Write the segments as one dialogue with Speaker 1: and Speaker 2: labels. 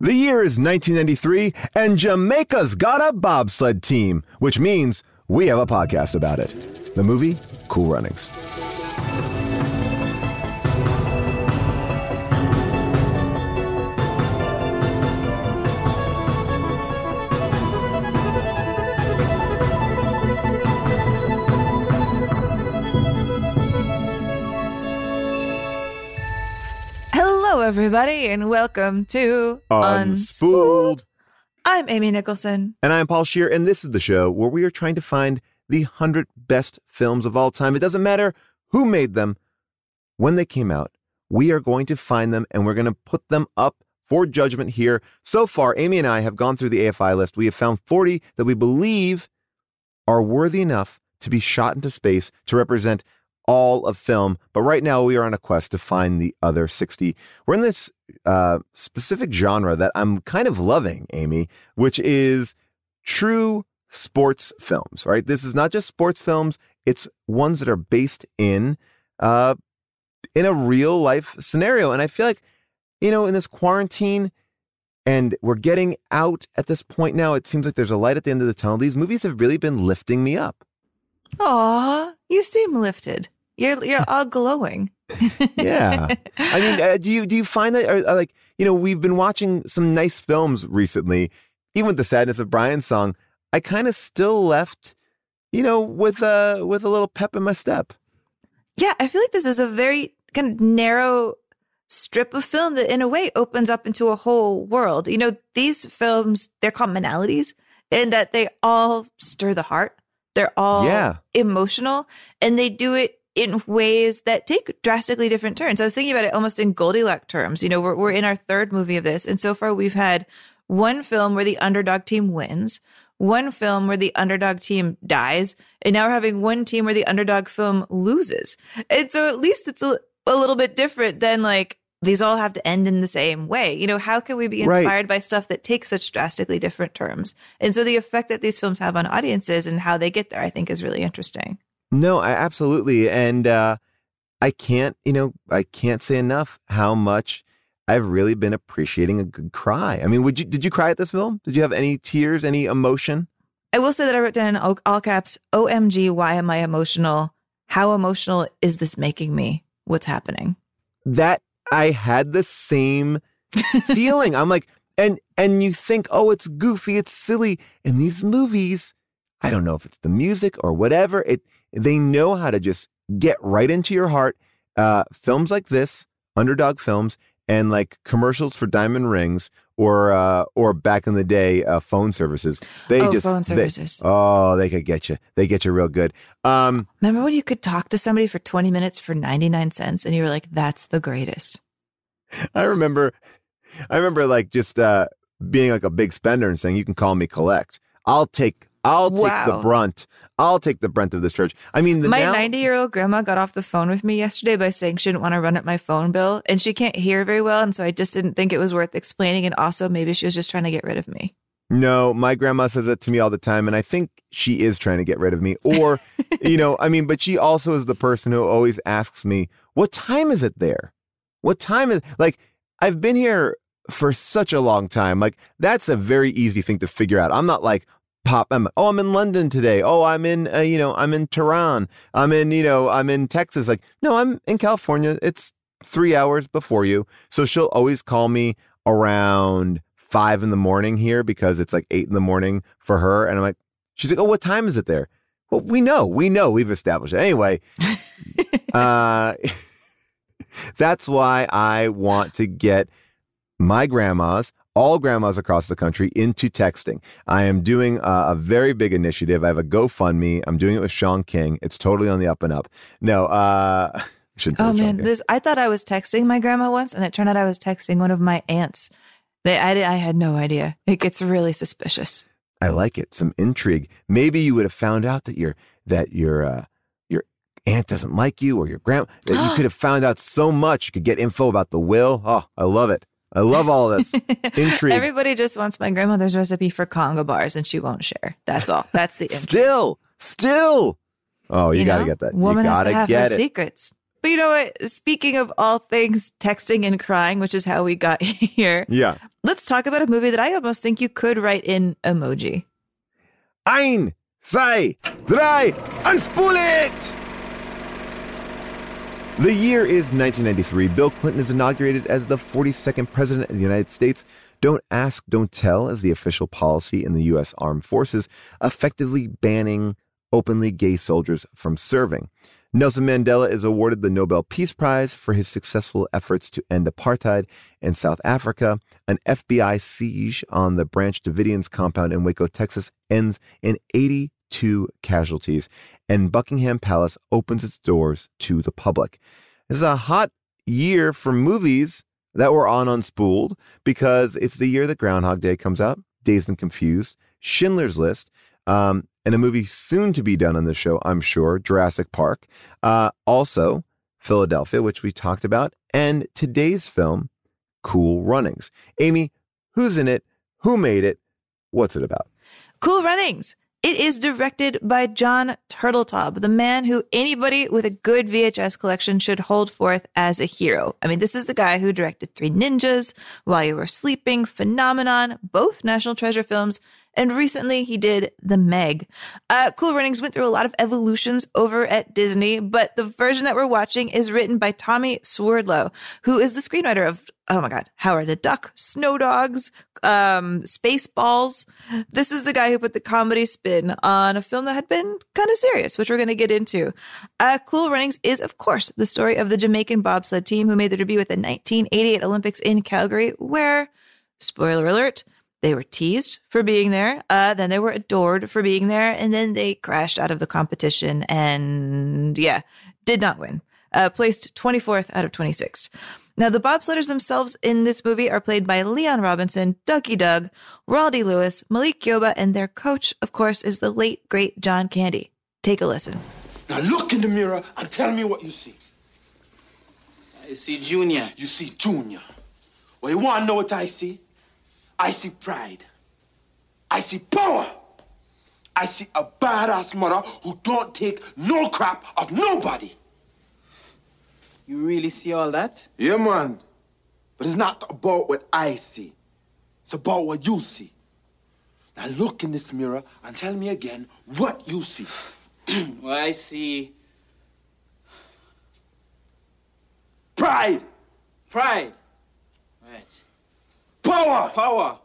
Speaker 1: The year is 1993, and Jamaica's got a bobsled team, which means we have a podcast about it. The movie, Cool Runnings.
Speaker 2: Hello, everybody, and welcome to
Speaker 1: Unspooled.
Speaker 2: I'm Amy Nicholson.
Speaker 1: And I'm Paul Scheer, and this is the show where we are trying to find the 100 best films of all time. It doesn't matter who made them, when they came out, we are going to find them and we're going to put them up for judgment here. So far, Amy and I have gone through the AFI list. We have found 40 that we believe are worthy enough to be shot into space to represent all of film. But right now, we are on a quest to find the other 60. We're in this uh, specific genre that I'm kind of loving, Amy, which is true sports films, right? This is not just sports films, it's ones that are based in uh, in a real life scenario. And I feel like, you know, in this quarantine, and we're getting out at this point now. It seems like there's a light at the end of the tunnel. These movies have really been lifting me up.
Speaker 2: Aw, you seem lifted. You're you're all glowing.
Speaker 1: Yeah. I mean, uh, do you do you find that, or, uh, like, you know, we've been watching some nice films recently, even with the sadness of Brian's song. I kind of still left, you know, with a with a little pep in my step.
Speaker 2: Yeah, I feel like this is a very kind of narrow strip of film that in a way opens up into a whole world. You know, these films, they're commonalities in that they all stir the heart. They're all
Speaker 1: Yeah.
Speaker 2: emotional and they do it in ways that take drastically different turns. I was thinking about it almost in Goldilocks terms. You know, we're, we're in our third movie of this. And so far we've had one film where the underdog team wins, one film where the underdog team dies, and now we're having one team where the underdog film loses. And so at least it's a, a little bit different than like these all have to end in the same way. You know, how can we be
Speaker 1: Right.
Speaker 2: inspired by stuff that takes such drastically different terms? And so the effect that these films have on audiences and how they get there, I think is really interesting.
Speaker 1: No, I absolutely. And uh, I can't, you know, I can't say enough how much I've really been appreciating a good cry. I mean, would you did you cry at this film? Did you have any tears, any emotion?
Speaker 2: I will say that I wrote down in all, all caps, OMG, why am I emotional? How emotional is this making me? What's happening?
Speaker 1: That I had the same feeling. I'm like, and and you think, oh, it's goofy, it's silly. In these movies, I don't know if it's the music or whatever. It they know how to just get right into your heart. Uh, films like this, underdog films, and like commercials for diamond rings or uh, or back in the day, uh, phone services. They
Speaker 2: Oh,
Speaker 1: just
Speaker 2: phone
Speaker 1: they-
Speaker 2: services.
Speaker 1: oh, they could get you. They get you real good. Um,
Speaker 2: Remember when you could talk to somebody for 20 minutes for 99 cents and you were like, that's the greatest?
Speaker 1: I remember, I remember like just uh, being like a big spender and saying, "You can call me collect. I'll take I'll take the brunt. I'll take the brunt of this church. I mean, the
Speaker 2: My
Speaker 1: now,
Speaker 2: 90 year old grandma got off the phone with me yesterday by saying she didn't want to run up my phone bill and she can't hear very well. And so I just didn't think it was worth explaining. And also, maybe she was just trying to get rid of me.
Speaker 1: No, my grandma says it to me all the time, and I think she is trying to get rid of me. Or, you know, I mean, but she also is the person who always asks me, "What time is it there? What time is like?" I've been here for such a long time. Like that's a very easy thing to figure out. I'm not like pop. I'm oh, I'm in London today. Oh, I'm in uh, you know, I'm in Tehran. I'm in you know, I'm in Texas. Like no, I'm in California. It's three hours before you. So she'll always call me around five in the morning here because it's like eight in the morning for her. And I'm like, she's like, oh, what time is it there? Well, we know, we know, we've established it. Anyway, uh, that's why I want to get my grandmas, all grandmas across the country, into texting. I am doing a, a very big initiative. I have a GoFundMe. I'm doing it with Sean King. It's totally on the up and up. No, uh, I shouldn't
Speaker 2: Oh man, this I thought I was texting my grandma once, and it turned out I was texting one of my aunts. They, I, I had no idea. It gets really suspicious.
Speaker 1: I like it. Some intrigue. Maybe you would have found out that your that your uh, your aunt doesn't like you, or your grand. That you could have found out so much. You could get info about the will. Oh, I love it. I love all this intrigue.
Speaker 2: Everybody just wants my grandmother's recipe for conga bars, and she won't share. That's all. That's the intrigue.
Speaker 1: still, still. Oh, you, got to
Speaker 2: know?
Speaker 1: get that.
Speaker 2: Woman
Speaker 1: you
Speaker 2: has
Speaker 1: gotta
Speaker 2: to have
Speaker 1: get
Speaker 2: her
Speaker 1: it.
Speaker 2: secrets. But you know what? Speaking of all things texting and crying, which is how we got here,
Speaker 1: Yeah.
Speaker 2: let's talk about a movie that I almost think you could write in emoji.
Speaker 1: Ein, zwei, drei, unspool it! The year is 1993. Bill Clinton is inaugurated as the 42nd President of the United States. Don't ask, don't tell is the official policy in the U.S. Armed Forces, effectively banning openly gay soldiers from serving. Nelson Mandela is awarded the Nobel Peace Prize for his successful efforts to end apartheid in South Africa. An FBI siege on the Branch Davidians compound in Waco, Texas ends in 82 casualties, and Buckingham Palace opens its doors to the public. This is a hot year for movies that were on Unspooled because it's the year that Groundhog Day comes out, Dazed and Confused, Schindler's List, um, and a movie soon to be done on the show, I'm sure, Jurassic Park. Uh, also, Philadelphia, which we talked about, and today's film, Cool Runnings. Amy, who's in it? Who made it? What's it about?
Speaker 2: Cool Runnings. It is directed by John Turteltaub, the man who anybody with a good VHS collection should hold forth as a hero. I mean, this is the guy who directed Three Ninjas, While You Were Sleeping, Phenomenon, both National Treasure films, and recently he did The Meg. Uh, cool Runnings went through a lot of evolutions over at Disney, but the version that we're watching is written by Tommy Swerdlow, who is the screenwriter of, oh my God, Howard the Duck, Snow Dogs, um, Spaceballs. This is the guy who put the comedy spin on a film that had been kind of serious, which we're going to get into. Uh, cool Runnings is, of course, the story of the Jamaican bobsled team who made their debut at the 1988 Olympics in Calgary, where, spoiler alert, they were teased for being there. Uh, then they were adored for being there. And then they crashed out of the competition and, yeah, did not win. Uh, placed 24th out of 26. Now, the bobsledders themselves in this movie are played by Leon Robinson, Ducky Doug, Rawle D. Lewis, Malik Yoba, and their coach, of course, is the late, great John Candy. Take a listen.
Speaker 3: Now look in the mirror and tell me what you see.
Speaker 4: I see Junior.
Speaker 3: You see Junior. Well, you want to know what I see? I see pride. I see power. I see a badass mother who don't take no crap of nobody.
Speaker 4: You really see all that?
Speaker 3: Yeah, man. But it's not about what I see. It's about what you see. Now look in this mirror and tell me again what you see.
Speaker 4: Well, I see
Speaker 3: Pride,
Speaker 4: pride. Right.
Speaker 3: Power,
Speaker 4: Power.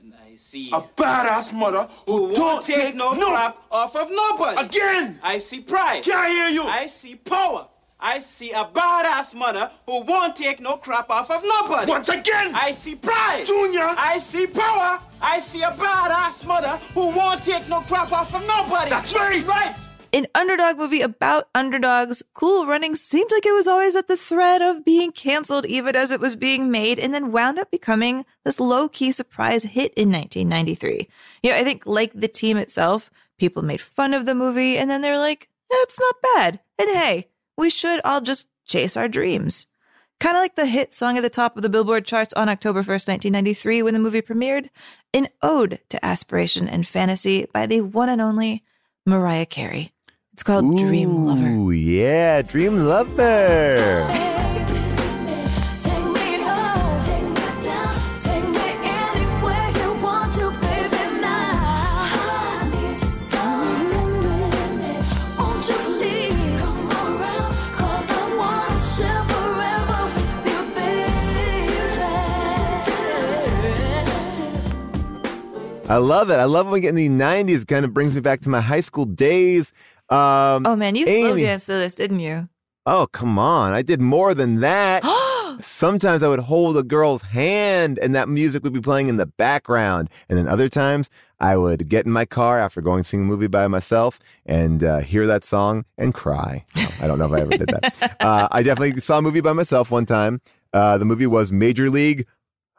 Speaker 4: And I see
Speaker 3: a badass mother who,
Speaker 4: who
Speaker 3: don't
Speaker 4: won't take no crap off of nobody.
Speaker 3: Again!
Speaker 4: I see pride.
Speaker 3: Can't hear you.
Speaker 4: I see power. I see a badass mother who won't take no crap off of nobody.
Speaker 3: Once again!
Speaker 4: I see pride.
Speaker 3: Junior!
Speaker 4: I see power. I see a badass mother who won't take no crap off of nobody.
Speaker 3: That's right.
Speaker 4: Right.
Speaker 2: An underdog movie about underdogs, Cool Running seemed like it was always at the threat of being canceled even as it was being made and then wound up becoming this low key surprise hit in 1993. You know, I think like the team itself, people made fun of the movie and then they're like, it's not bad. And hey, we should all just chase our dreams. Kind of like the hit song at the top of the Billboard charts on October 1st, 1993, when the movie premiered, an ode to aspiration and fantasy by the one and only Mariah Carey. It's called Dream Lover.
Speaker 1: Ooh, yeah, Dream Lover. I love it. I love when we get in the 90s. It kind of brings me back to my high school days. Um,
Speaker 2: Oh man, you slow danced to this, didn't you?
Speaker 1: Oh, come on. I did more than that. Sometimes I would hold a girl's hand and that music would be playing in the background. And then other times I would get in my car after going to see a movie by myself and uh, hear that song and cry. No, I don't know if I ever did that. Uh, I definitely saw a movie by myself one time. Uh, the movie was Major League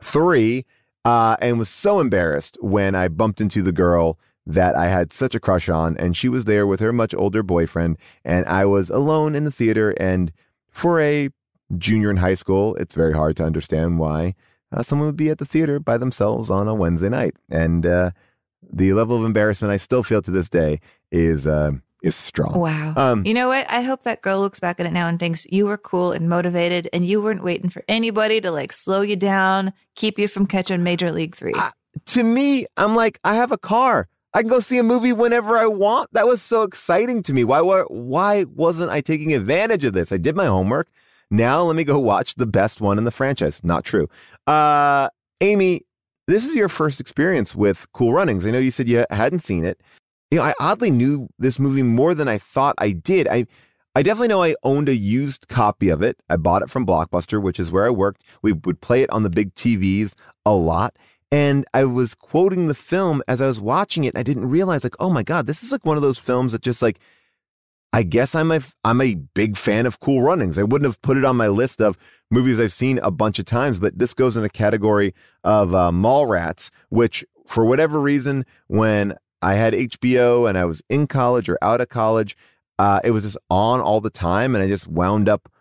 Speaker 1: 3 uh, and was so embarrassed when I bumped into the girl that I had such a crush on, and she was there with her much older boyfriend, and I was alone in the theater. And for a junior in high school, it's very hard to understand why uh, someone would be at the theater by themselves on a Wednesday night. And uh, the level of embarrassment I still feel to this day is uh, is strong.
Speaker 2: Wow.
Speaker 1: Um,
Speaker 2: you know what? I hope that girl looks back at it now and thinks you were cool and motivated and you weren't waiting for anybody to like slow you down, keep you from catching Major League 3.
Speaker 1: I- to me, I'm like, I have a car. I can go see a movie whenever I want. That was so exciting to me. Why, why, why wasn't I taking advantage of this? I did my homework. Now let me go watch the best one in the franchise. Not true. Uh, Amy, this is your first experience with Cool Runnings. I know you said you hadn't seen it. You know, I oddly knew this movie more than I thought I did. I, I definitely know I owned a used copy of it. I bought it from Blockbuster, which is where I worked. We would play it on the big TVs a lot. And I was quoting the film as I was watching it. I didn't realize, like, oh my God, this is like one of those films that just like, I guess I'm a, I'm a big fan of Cool Runnings. I wouldn't have put it on my list of movies I've seen a bunch of times, but this goes in a category of uh, Mallrats, which for whatever reason, when I had HBO and I was in college or out of college, uh, it was just on all the time. And I just wound up,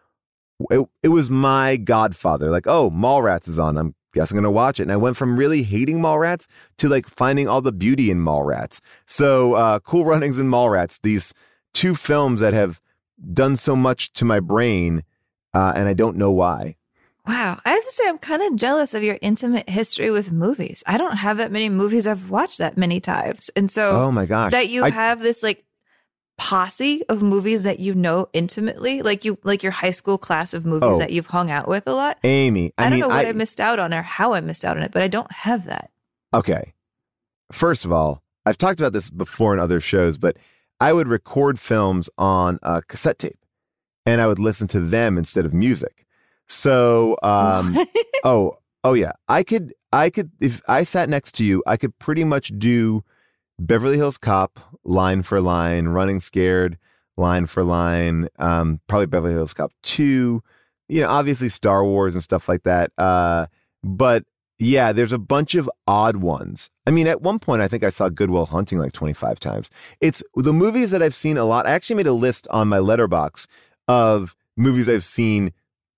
Speaker 1: it, it was my godfather. Like, oh, Mallrats is on. I'm guess I'm going to watch it. And I went from really hating Mallrats to like finding all the beauty in Mallrats. So, uh, Cool Runnings and Mallrats, these two films that have done so much to my brain, uh, and I don't know why.
Speaker 2: Wow. I have to say, I'm kind of jealous of your intimate history with movies. I don't have that many movies I've watched that many times. And so
Speaker 1: Oh my gosh.
Speaker 2: that you
Speaker 1: I-
Speaker 2: have this like posse of movies that you know intimately, like you, like your high school class of movies
Speaker 1: Oh.
Speaker 2: that you've hung out with a lot.
Speaker 1: Amy, I,
Speaker 2: I, don't know what I, missed out on or how I missed out on it, but I don't have that.
Speaker 1: Okay. First of all, I've talked about this before in other shows, but I would record films on a cassette tape and I would listen to them instead of music. So, um, oh, oh yeah, I could, I could, if I sat next to you, I could pretty much do Beverly Hills Cop line for line, Running Scared line for line, um, probably Beverly Hills Cop 2, you know, obviously Star Wars and stuff like that. Uh, but yeah, there's a bunch of odd ones. I mean, at one point, I think I saw Good Will Hunting like 25 times. It's the movies that I've seen a lot. I actually made a list on my Letterboxd of movies I've seen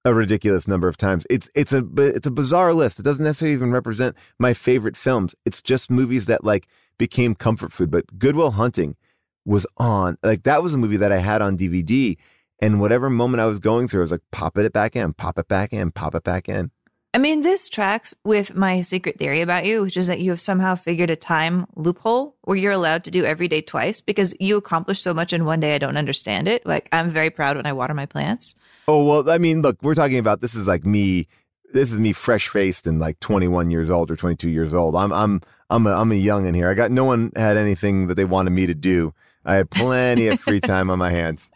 Speaker 1: a ridiculous number of times. It's it's a it's a bizarre list. It doesn't necessarily even represent my favorite films. It's just movies that like became comfort food. But Good Will Hunting was on like that was a movie that I had on DVD. And whatever moment I was going through, I was like, pop it back in, pop it back in, pop it back in.
Speaker 2: I mean, this tracks with my secret theory about you, which is that you have somehow figured a time loophole where you're allowed to do every day twice because you accomplish so much in one day. I don't understand it. Like, I'm very proud when I water my plants.
Speaker 1: Oh well, I mean, look, we're talking about this is like me. This is me, fresh faced and like 21 years old or 22 years old. I'm I'm I'm a I'm a young in here. I got no one had anything that they wanted me to do I had plenty of free time on my hands.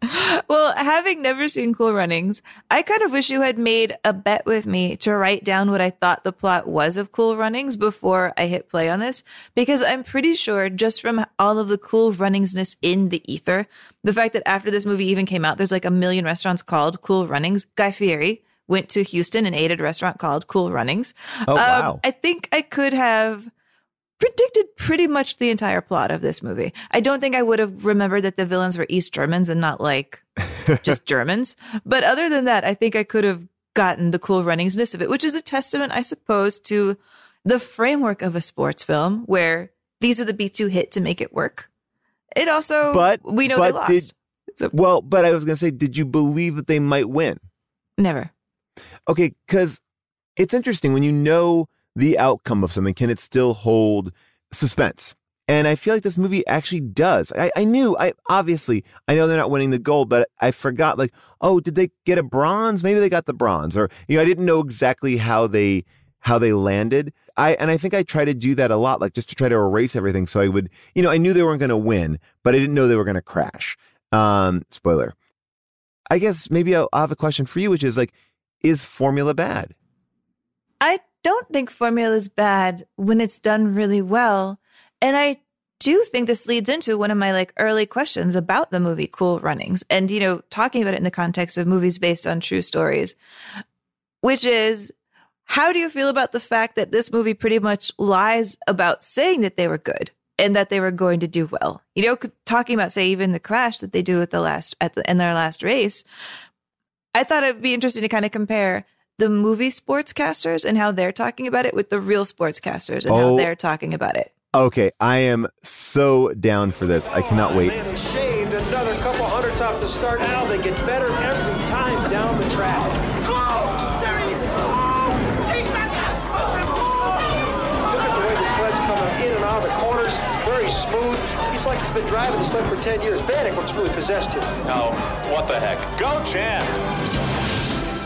Speaker 2: Well, having never seen Cool Runnings, I kind of wish you had made a bet with me to write down what I thought the plot was of Cool Runnings before I hit play on this, because I'm pretty sure just from all of the Cool Runningsness in the ether, the fact that after this movie even came out, there's like a million restaurants called Cool Runnings. Guy Fieri went to Houston and ate at a restaurant called Cool Runnings.
Speaker 1: Oh, um, wow.
Speaker 2: I think I could have predicted pretty much the entire plot of this movie. I don't think I would have remembered that the villains were East Germans and not like just Germans. But other than that, I think I could have gotten the cool runningsness of it, which is a testament, I suppose, to the framework of a sports film where these are the beats you hit to make it work. It also,
Speaker 1: But-
Speaker 2: we know
Speaker 1: but
Speaker 2: they lost.
Speaker 1: did-
Speaker 2: so,
Speaker 1: Well, but I was going to say, did you believe that they might win?
Speaker 2: never.
Speaker 1: Okay, because it's interesting when you know the outcome of something, can it still hold suspense? And I feel like this movie actually does. I, I knew, I obviously, I know they're not winning the gold, but I forgot, like, oh, did they get a bronze? Maybe they got the bronze, or you know, I didn't know exactly how they how they landed. I and I think I try to do that a lot, like just to try to erase everything. So I would, you know, I knew they weren't going to win, but I didn't know they were going to crash. Um, spoiler. I guess maybe I'll, I'll have a question for you, which is like, is formula bad?
Speaker 2: I don't think formula is bad when it's done really well. And I do think this leads into one of my like early questions about the movie Cool Runnings and, you know, talking about it in the context of movies based on true stories, which is how do you feel about the fact that this movie pretty much lies about saying that they were good and that they were going to do well? You know, talking about, say, even the crash that they do at the last, at the, in their last race. I thought it'd be interesting to kind of compare the movie sportscasters and how they're talking about it with the real sportscasters and how
Speaker 1: Oh.
Speaker 2: they're talking about it.
Speaker 1: Okay, I am so down for this. I cannot wait.
Speaker 5: Man is shaved. Another couple hundredths off to start. Now they get better every time down the track. Go, Terry! Look at the way the sled's coming in and out of the corners. Very smooth. He's like he's been driving the sled for 10 years. Bannock looks really possessed here.
Speaker 6: Oh, what the heck? Go, Chance!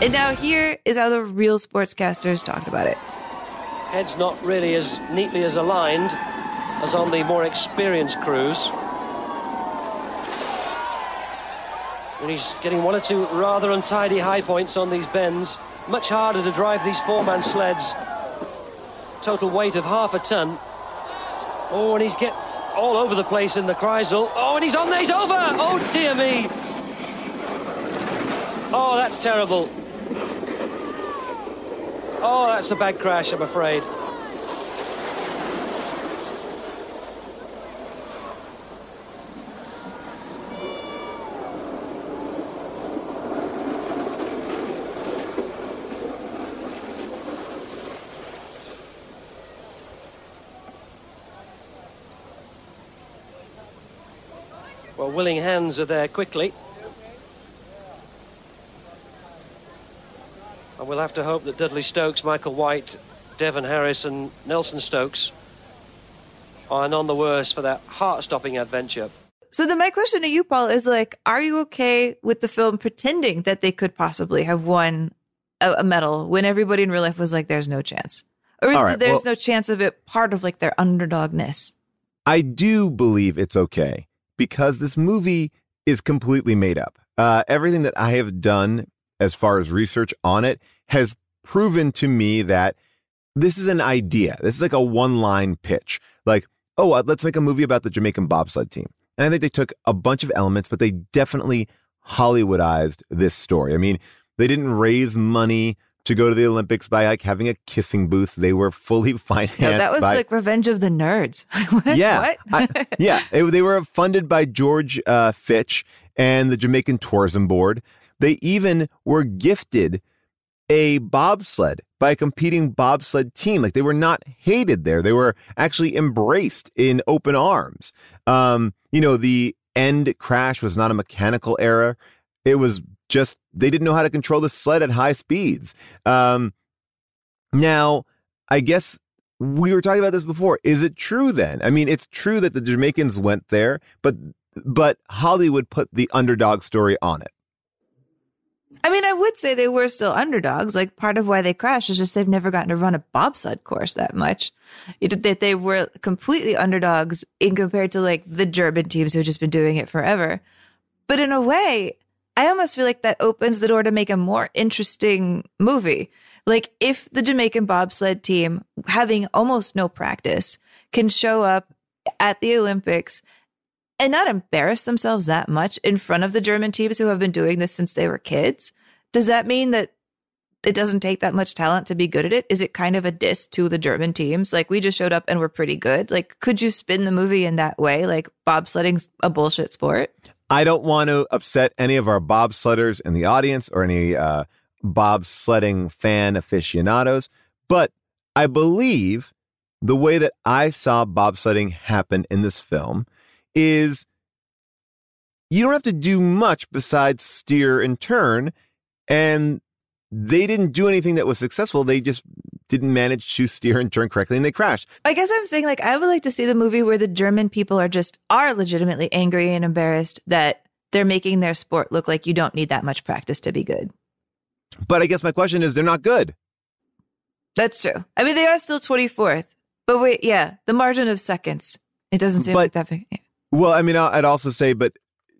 Speaker 2: And now here is how the real sportscasters talked about it.
Speaker 5: Head's not really as neatly as aligned as on the more experienced crews. And he's getting one or two rather untidy high points on these bends. Much harder to drive these four-man sleds. Total weight of half a ton. Oh, and he's get all over the place in the Kreisel. Oh, and he's on there, he's over! Oh, dear me! Oh, that's terrible. Oh, that's a bad crash, I'm afraid. Well, willing hands are there quickly. And we'll have to hope that Dudley Stokes, Michael White, Devon Harris, and Nelson Stokes are none the worse for that heart-stopping adventure.
Speaker 2: So then my question to you, Paul, is like, are you okay with the film pretending that they could possibly have won a, a medal when everybody in real life was like, there's no chance? Or is
Speaker 1: All
Speaker 2: it there's
Speaker 1: well-
Speaker 2: no chance of it part of like their underdogness?
Speaker 1: I do believe it's okay because this movie is completely made up. Uh, everything that I have done as far as research on it has proven to me that this is an idea. This is like a one line pitch. Like, oh, uh, let's make a movie about the Jamaican bobsled team. And I think they took a bunch of elements, but they definitely Hollywoodized this story. I mean, they didn't raise money to go to the Olympics by like having a kissing booth. They were fully financed.
Speaker 2: No, that was
Speaker 1: by,
Speaker 2: like Revenge of the Nerds. What?
Speaker 1: yeah,
Speaker 2: What?
Speaker 1: I- yeah. They, they were funded by George uh, Fitch and the Jamaican Tourism Board. They even were gifted a bobsled by a competing bobsled team. Like they were not hated there; they were actually embraced in open arms. Um, you know, the end crash was not a mechanical error; it was just they didn't know how to control the sled at high speeds. Um, now, I guess we were talking about this before. Is it true then? I mean, it's true that the Jamaicans went there, but but Hollywood put the underdog story on it.
Speaker 2: I mean, I would say they were still underdogs. Like part of why they crashed is just they've never gotten to run a bobsled course that much. That they were completely underdogs in compared to like the German teams who've just been doing it forever. But in a way, I almost feel like that opens the door to make a more interesting movie. Like if the Jamaican bobsled team, having almost no practice, can show up at the Olympics and not embarrass themselves that much in front of the German teams who have been doing this since they were kids, does that mean that it doesn't take that much talent to be good at it? Is it kind of a diss to the German teams? Like we just showed up and we're pretty good. Like could you spin the movie in that way? Like bobsledding's a bullshit sport?
Speaker 1: I don't want to upset any of our bobsledders in the audience or any uh, bobsledding fan aficionados, but I believe the way that I saw bobsledding happen in this film is you don't have to do much besides steer and turn. And they didn't do anything that was successful. They just didn't manage to steer and turn correctly and they crashed.
Speaker 2: I guess I'm saying like I would like to see the movie where the German people are just are legitimately angry and embarrassed that they're making their sport look like you don't need that much practice to be good.
Speaker 1: But I guess my question is they're not good.
Speaker 2: That's true. I mean they are still 24th. But wait, yeah, the margin of seconds. It doesn't seem
Speaker 1: But-
Speaker 2: like that big. Yeah.
Speaker 1: Well, I mean, I'd also say, but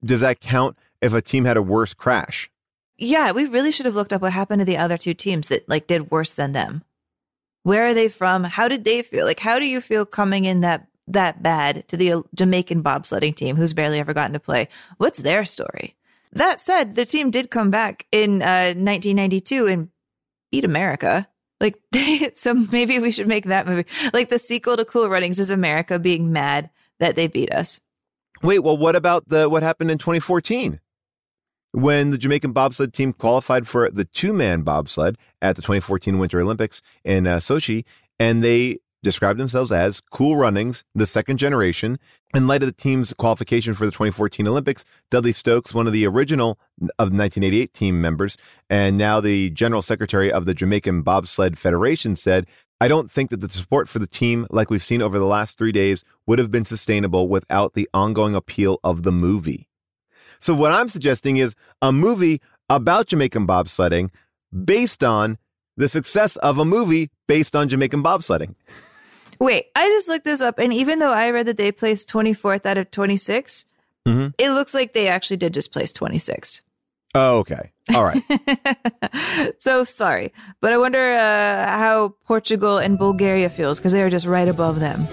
Speaker 1: does that count if a team had a worse crash?
Speaker 2: Yeah, we really should have looked up what happened to the other two teams that like did worse than them. Where are they from? How did they feel? Like, how do you feel coming in that that bad to the Jamaican bobsledding team who's barely ever gotten to play? What's their story? That said, the team did come back in uh, 1992 and beat America. Like, so maybe we should make that movie. Like the sequel to Cool Runnings is America being mad that they beat us.
Speaker 1: Wait, well, what about the what happened in 2014 when the Jamaican bobsled team qualified for the two-man bobsled at the 2014 Winter Olympics in uh, Sochi, and they described themselves as Cool Runnings, the second generation. In light of the team's qualification for the 2014 Olympics, Dudley Stokes, one of the original of 1988 team members, and now the general secretary of the Jamaican Bobsled Federation, said, I don't think that the support for the team, like we've seen over the last three days, would have been sustainable without the ongoing appeal of the movie. So, what I'm suggesting is a movie about Jamaican bobsledding based on the success of a movie based on Jamaican bobsledding.
Speaker 2: Wait, I just looked this up, and even though I read that they placed 24th out of 26,
Speaker 1: Mhm.
Speaker 2: it looks like they actually did just place 26th.
Speaker 1: Oh, okay. All right.
Speaker 2: so sorry, but I wonder uh, how Portugal and Bulgaria feels because they are just right above them.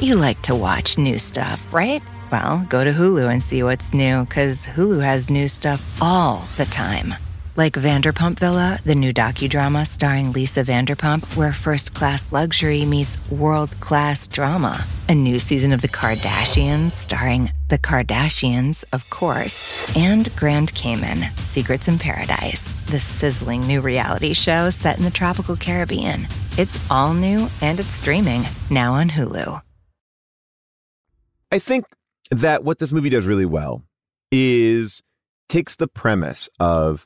Speaker 7: You like to watch new stuff, right? Well, go to Hulu and see what's new because Hulu has new stuff all the time. Like Vanderpump Villa, the new docudrama starring Lisa Vanderpump, where first class luxury meets world class drama. A new season of The Kardashians starring The Kardashians, of course, and Grand Cayman, Secrets in Paradise, the sizzling new reality show set in the tropical Caribbean. It's all new and it's streaming now on Hulu.
Speaker 1: I think that what this movie does really well is takes the premise of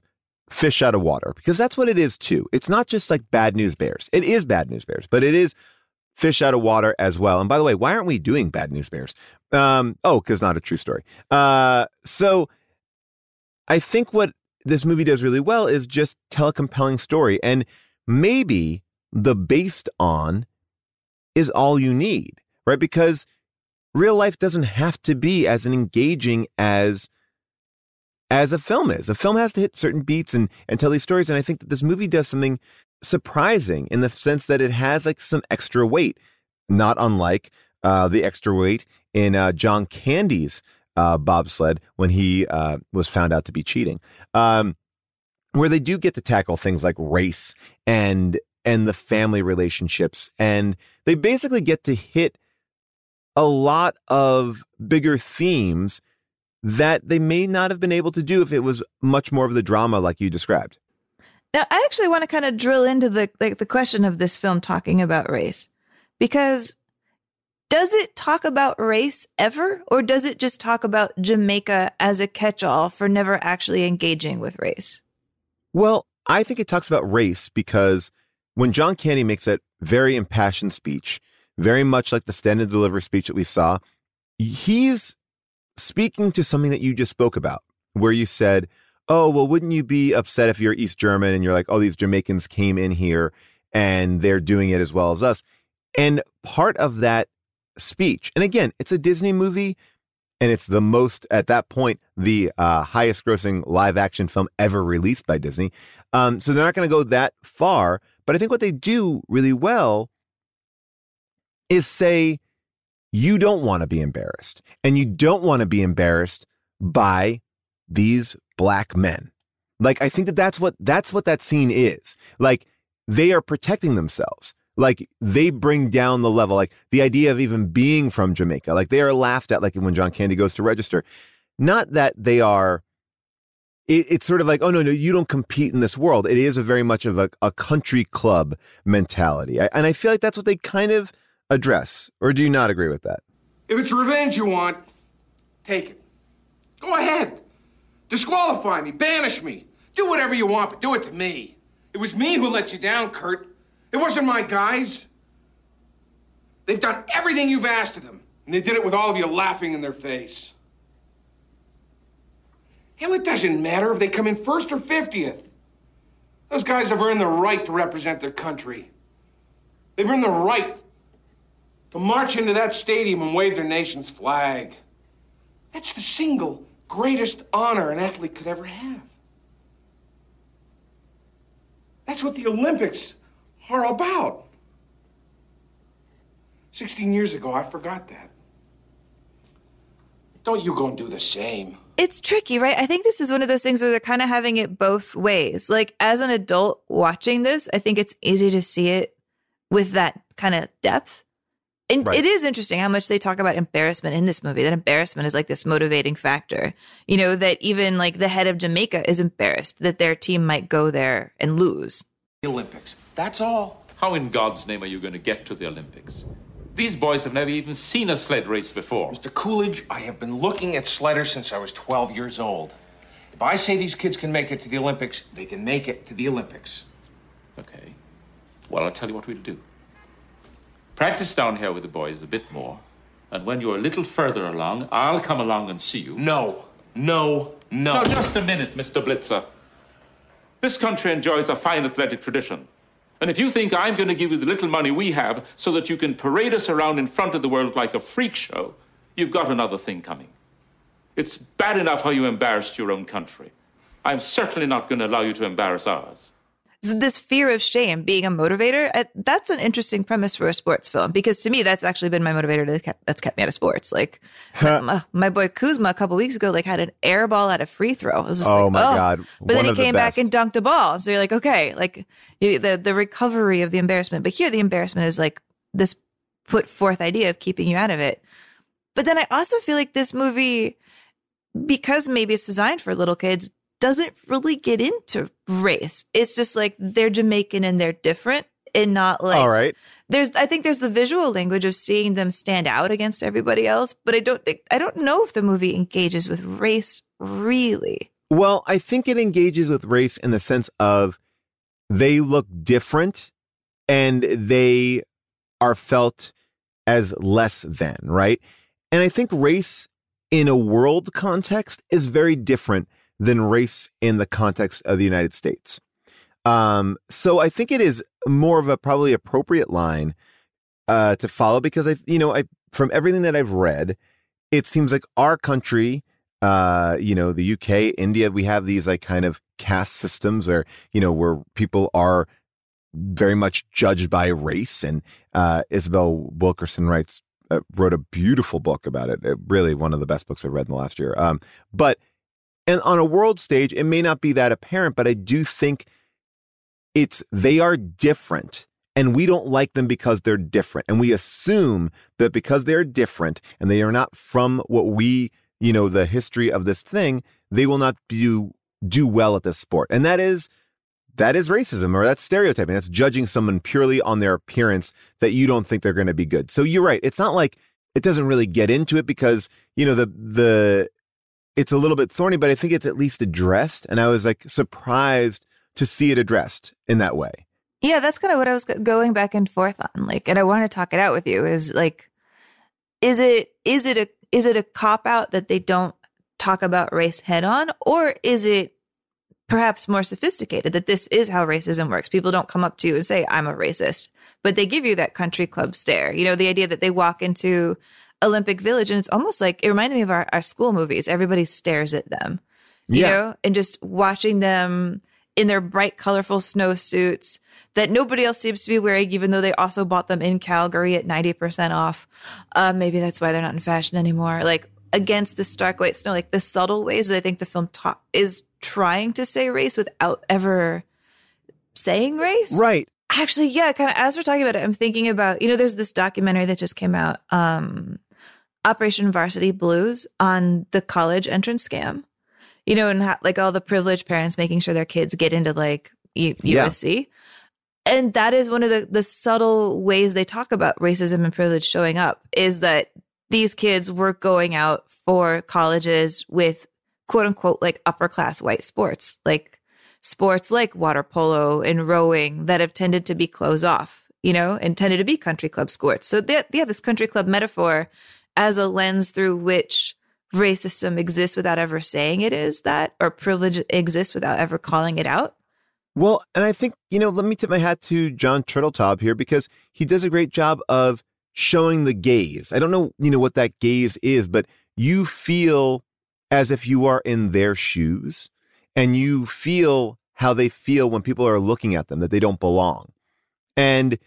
Speaker 1: fish out of water because that's what it is too. It's not just like bad news bears. It is bad news bears, but it is fish out of water as well. And by the way, why aren't we doing bad news bears? Um, oh, because not a true story. Uh, so I think what this movie does really well is just tell a compelling story, and maybe the based on is all you need, right? Because real life doesn't have to be as engaging as as a film is. A film has to hit certain beats and and tell these stories. And I think that this movie does something surprising in the sense that it has like some extra weight, not unlike uh, the extra weight in uh, John Candy's uh, bobsled when he uh, was found out to be cheating. Um, where they do get to tackle things like race and and the family relationships and they basically get to hit a lot of bigger themes that they may not have been able to do if it was much more of the drama like you described.
Speaker 2: Now, I actually want to kind of drill into the like the question of this film talking about race, because does it talk about race ever, or does it just talk about Jamaica as a catch-all for never actually engaging with race?
Speaker 1: Well, I think it talks about race because when John Candy makes that very impassioned speech, very much like the stand and deliver speech that we saw, he's speaking to something that you just spoke about, where you said, "Oh, well, wouldn't you be upset if you're East German and you're like, oh, these Jamaicans came in here and they're doing it as well as us?" And part of that speech, and again, it's a Disney movie, and it's the most at that point the uh, highest grossing live action film ever released by Disney. Um, so they're not going to go that far, but I think what they do really well is say you don't want to be embarrassed, and you don't want to be embarrassed by these black men. Like I think that that's what that's what that scene is. Like they are protecting themselves. Like they bring down the level. Like the idea of even being from Jamaica. Like they are laughed at. Like when John Candy goes to register. Not that they are. It, it's sort of like, oh no, no, you don't compete in this world. It is a very much of a, a country club mentality, I, and I feel like that's what they kind of address. Or do you not agree with that?
Speaker 3: If it's revenge you want, take it. Go ahead. Disqualify me, banish me. Do whatever you want, but do it to me. It was me who let you down, Kurt. It wasn't my guys. They've done everything you've asked of them, and they did it with all of you laughing in their face. Hell, it doesn't matter if they come in first or 50th. Those guys have earned the right to represent their country. They've earned the right to march into that stadium and wave their nation's flag. That's the single greatest honor an athlete could ever have. That's what the Olympics are about. 16 years ago, I forgot that. Don't you go and do the same.
Speaker 2: It's tricky, right? I think this is one of those things where they're kind of having it both ways. Like as an adult watching this, I think it's easy to see it with that kind of depth. And
Speaker 1: Right.
Speaker 2: it is interesting how much they talk about embarrassment in this movie. That embarrassment is like this motivating factor. You know, that even like the head of Jamaica is embarrassed that their team might go there and lose.
Speaker 3: The Olympics. That's all.
Speaker 6: How in God's name are you going to get to the Olympics? These boys have never even seen a sled race before.
Speaker 3: Mr. Coolidge, I have been looking at sledders since I was 12 years old. If I say these kids can make it to the Olympics, they can make it to the Olympics.
Speaker 6: Okay. Well, I'll tell you what we'll do. Practice down here with the boys a bit more, and when you're a little further along, I'll come along and see you.
Speaker 3: No, no, no.
Speaker 6: Now, just a minute, Mr. Blitzer. This country enjoys a fine athletic tradition. And if you think I'm going to give you the little money we have so that you can parade us around in front of the world like a freak show, you've got another thing coming. It's bad enough how you embarrassed your own country. I'm certainly not going to allow you to embarrass ours.
Speaker 2: This fear of shame being a motivator, that's an interesting premise for a sports film because to me, that's actually been my motivator to kept, that's kept me out of sports. Like my, uh, my boy Kuzma a couple weeks ago, like had an air ball at a free throw. I was just
Speaker 1: Oh
Speaker 2: like,
Speaker 1: my God.
Speaker 2: But then he
Speaker 1: of the
Speaker 2: came back and dunked a ball. So you're like, okay, like the, the recovery of the embarrassment. But here the embarrassment is like this put forth idea of keeping you out of it. But then I also feel like this movie, because maybe it's designed for little kids, doesn't really get into race. It's just like they're Jamaican and they're different and not like
Speaker 1: All right.
Speaker 2: there's I think there's the visual language of seeing them stand out against everybody else, but I don't think I don't know if the movie engages with race really.
Speaker 1: Well, I think it engages with race in the sense of they look different and they are felt as less than, right? And I think race in a world context is very different than race in the context of the United States. Um, so I think it is more of a probably appropriate line uh, to follow because I, you know, I from everything that I've read, it seems like our country, uh, you know, the UK, India, we have these like kind of caste systems where you know where people are very much judged by race. And uh, Isabel Wilkerson writes uh, wrote a beautiful book about it. Uh, really, one of the best books I've read in the last year. Um, but and on a world stage, it may not be that apparent, but I do think it's they are different and we don't like them because they're different. And we assume that because they're different and they are not from what we you know the history of this thing they will not do do well at this sport. And that is that is racism or that's stereotyping. That's judging someone purely on their appearance that you don't think they're going to be good. So you're right. It's not like it doesn't really get into it because you know the the it's a little bit thorny but i think it's at least addressed and i was like surprised to see it addressed in that way
Speaker 2: Yeah, that's kind of what I was going back and forth on. Like, and I want to talk it out with you. Is like, is it is it a is it a cop out that they don't talk about race head on, or is it perhaps more sophisticated that this is how racism works? People don't come up to you and say, I'm a racist, but they give you that country club stare. You know, the idea that they walk into Olympic Village and it's almost like it reminded me of our, our school movies. Everybody stares at them, you
Speaker 1: Yeah.
Speaker 2: know, and just watching them in their bright, colorful snowsuits that nobody else seems to be wearing, even though they also bought them in Calgary at 90% off. Uh, maybe that's why they're not in fashion anymore. Like against the stark white snow, like the subtle ways that I think the film ta- is trying to say race without ever saying race.
Speaker 1: Right.
Speaker 2: Actually, yeah, kind of as we're talking about it, I'm thinking about, you know, there's this documentary that just came out, um, Operation Varsity Blues on the college entrance scam. You know, and how, like all the privileged parents making sure their kids get into like U-
Speaker 1: Yeah.
Speaker 2: USC. And that is one of the, the subtle ways they talk about racism and privilege showing up is that these kids were going out for colleges with quote unquote like upper class white sports, like sports like water polo and rowing that have tended to be closed off, you know, and tended to be country club sports. So they, they this country club metaphor as a lens through which racism exists without ever saying it is that, or privilege exists without ever calling it out.
Speaker 1: Well, and I think, you know, let me tip my hat to Jon Turteltaub here because he does a great job of showing the gaze. I don't know, you know, what that gaze is, but you feel as if you are in their shoes and you feel how they feel when people are looking at them, that they don't belong. And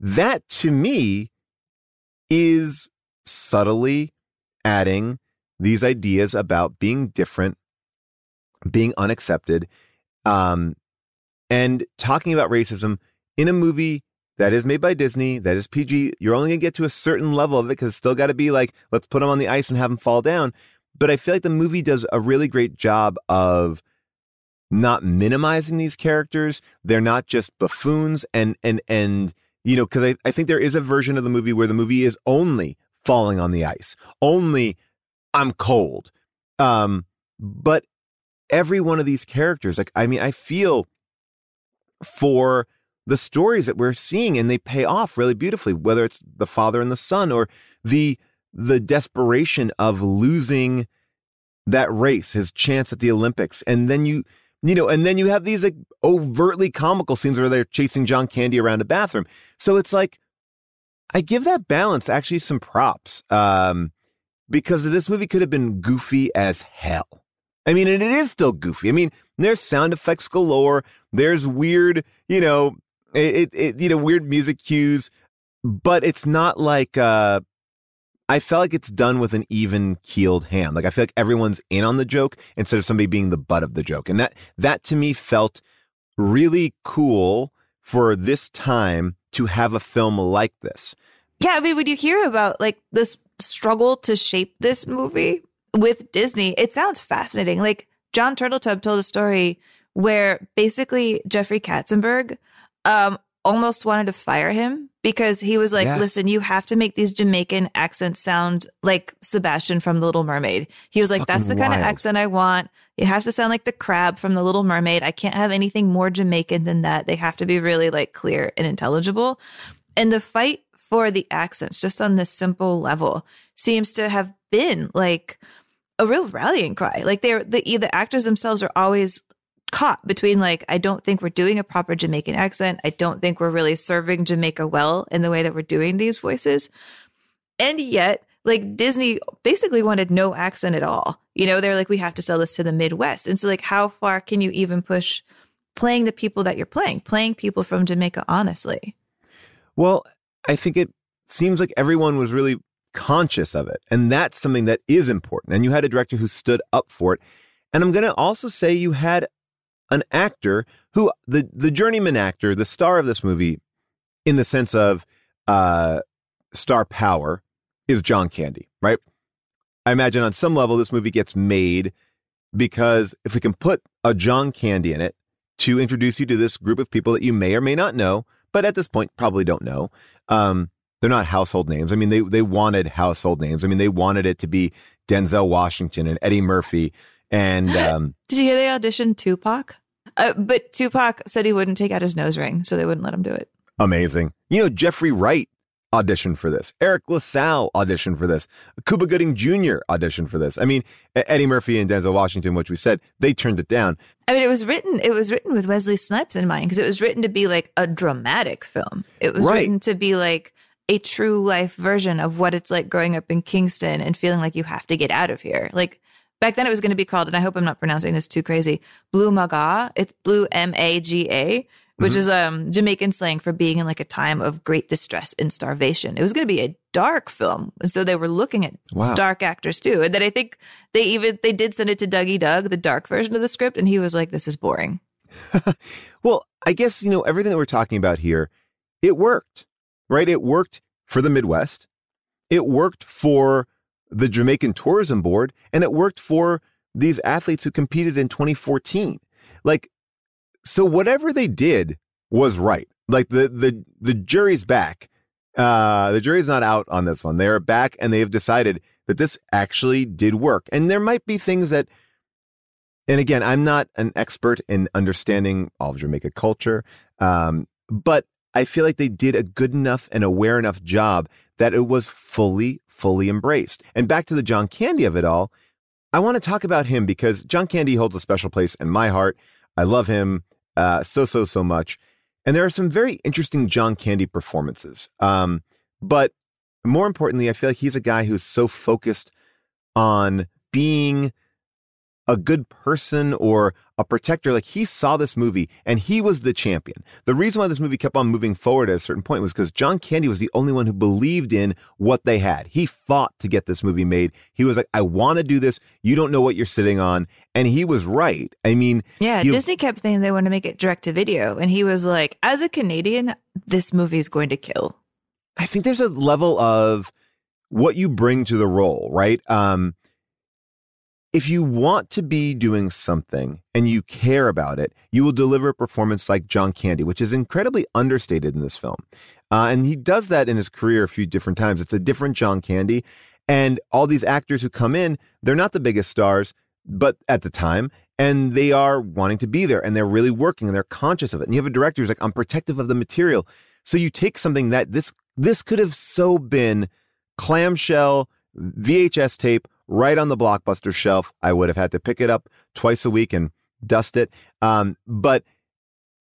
Speaker 1: that to me is subtly adding these ideas about being different, being unaccepted, um, and talking about racism in a movie that is made by Disney, that is PG. You're only going to get to a certain level of it because it's still got to be like, let's put them on the ice and have them fall down. But I feel like the movie does a really great job of not minimizing these characters. They're not just buffoons and, and, and, you know, because I, I think there is a version of the movie where the movie is only falling on the ice, only I'm cold. Um, but every one of these characters, like, I mean, I feel for the stories that we're seeing and they pay off really beautifully, whether it's the father and the son or the, the desperation of losing that race, his chance at the Olympics. And then you, you know, and then you have these like overtly comical scenes where they're chasing John Candy around a bathroom. So it's like, I give that balance actually some props. Um, because this movie could have been goofy as hell. I mean, and it is still goofy. I mean, there's sound effects galore. There's weird, you know, it, it, you know, weird music cues, but it's not like, uh, I felt like it's done with an even keeled hand. Like I feel like everyone's in on the joke instead of somebody being the butt of the joke. And that, that to me felt really cool for this time to have a film like this.
Speaker 2: Yeah, I mean, when you hear about like this struggle to shape this movie with Disney, it sounds fascinating. Like Jon Turteltaub told a story where basically Jeffrey Katzenberg um almost wanted to fire him because he was like,
Speaker 1: Yes.
Speaker 2: listen, you have to make these Jamaican accents sound like Sebastian from The Little Mermaid. He was like,
Speaker 1: Fucking
Speaker 2: that's the kind of accent I want. It has to sound like the crab from The Little Mermaid. I can't have anything more Jamaican than that. They have to be really like clear and intelligible. And the fight for the accents, just on this simple level, seems to have been like a real rallying cry. Like they're the the actors themselves are always caught between like I don't think we're doing a proper Jamaican accent. I don't think we're really serving Jamaica well in the way that we're doing these voices. And yet, like Disney basically wanted no accent at all. You know, they're like we have to sell this to the Midwest. And so like how far can you even push playing the people that you're playing, playing people from Jamaica honestly?
Speaker 1: Well, I think it seems like everyone was really conscious of it. And that's something that is important. And you had a director who stood up for it. And I'm going to also say you had an actor who, the, the journeyman actor, the star of this movie, in the sense of uh, star power, is John Candy, right? I imagine on some level this movie gets made because if we can put a John Candy in it to introduce you to this group of people that you may or may not know, but at this point probably don't know. Um, they're not household names. I mean, they they wanted household names. I mean, they wanted it to be Denzel Washington and Eddie Murphy and um,
Speaker 2: Did you hear they auditioned Tupac? Uh, but Tupac said he wouldn't take out his nose ring, so they wouldn't let him do it.
Speaker 1: amazing. You know, Jeffrey Wright auditioned for this. Eric LaSalle auditioned for this. Cuba Gooding Jr. auditioned for this. I mean, Eddie Murphy and Denzel Washington, which we said, they turned it down.
Speaker 2: I mean, it was written. It was written with Wesley Snipes in mind because it was written to be like a dramatic film. It was
Speaker 1: Right.
Speaker 2: written to be like a true life version of what it's like growing up in Kingston and feeling like you have to get out of here. Like back then, it was going to be called, and I hope I'm not pronouncing this too crazy, Blue Maga. It's Blue M A G A, which
Speaker 1: Mhm.
Speaker 2: is um Jamaican slang for being in like a time of great distress and starvation. It was going to be a dark film, and so they were looking at
Speaker 1: Wow.
Speaker 2: dark actors too. And then I think they even they did send it to Dougie Doug, the dark version of the script, and he was like, "This is boring."
Speaker 1: Well, I guess, you know, everything that we're talking about here, it worked, right? It worked for the Midwest. It worked for the Jamaican Tourism Board, and it worked for these athletes who competed in 2014. Like, so whatever they did was right. Like the the the jury's back. Uh the jury's not out on this one. They're back and they have decided that this actually did work. And there might be things that and again, I'm not an expert in understanding all of Jamaica culture, um, but I feel like they did a good enough and aware enough job that it was fully, fully embraced. And back to the John Candy of it all, I want to talk about him because John Candy holds a special place in my heart. I love him uh, so, so, so much. And there are some very interesting John Candy performances. Um, but more importantly, I feel like he's a guy who's so focused on being a good person or a protector. Like he saw this movie and he was the champion. The reason why this movie kept on moving forward at a certain point was because John Candy was the only one who believed in what they had. He fought to get this movie made. He was like, I want to do this. You don't know what you're sitting on. And he was right. I mean,
Speaker 2: Yeah,
Speaker 1: he-
Speaker 2: Disney kept saying they want to make it direct to video, and he was like, "As a Canadian, this movie is going to kill."
Speaker 1: I think there's a level of what you bring to the role, right? Um, if you want to be doing something and you care about it, you will deliver a performance like John Candy, which is incredibly understated in this film. Uh, and he does that in his career a few different times. It's a different John Candy. And all these actors who come in, they're not the biggest stars, but at the time, and they are wanting to be there and they're really working and they're conscious of it. And you have a director who's like, I'm protective of the material. So you take something that this this could have so been clamshell VHS tape right on the blockbuster shelf. I would have had to pick it up twice a week and dust it. Um, but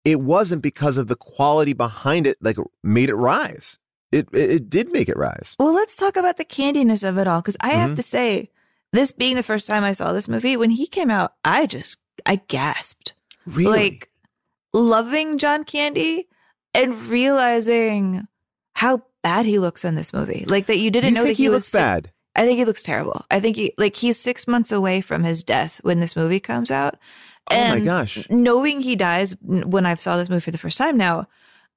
Speaker 1: it wasn't because of the quality behind it, like made it rise. It, it it did make it rise.
Speaker 2: Well, let's talk about the candiness of it all, because I have
Speaker 1: Mhm.
Speaker 2: to say, this being the first time I saw this movie, when he came out, I just I gasped.
Speaker 1: Really?
Speaker 2: Like loving John Candy and realizing how bad he looks in this movie. Like that you didn't
Speaker 1: you
Speaker 2: know that he,
Speaker 1: he
Speaker 2: was
Speaker 1: bad?
Speaker 2: I think he looks terrible. I think he like he's six months away from his death when this movie comes out.
Speaker 1: Oh my gosh.
Speaker 2: Knowing he dies when I saw this movie for the first time now,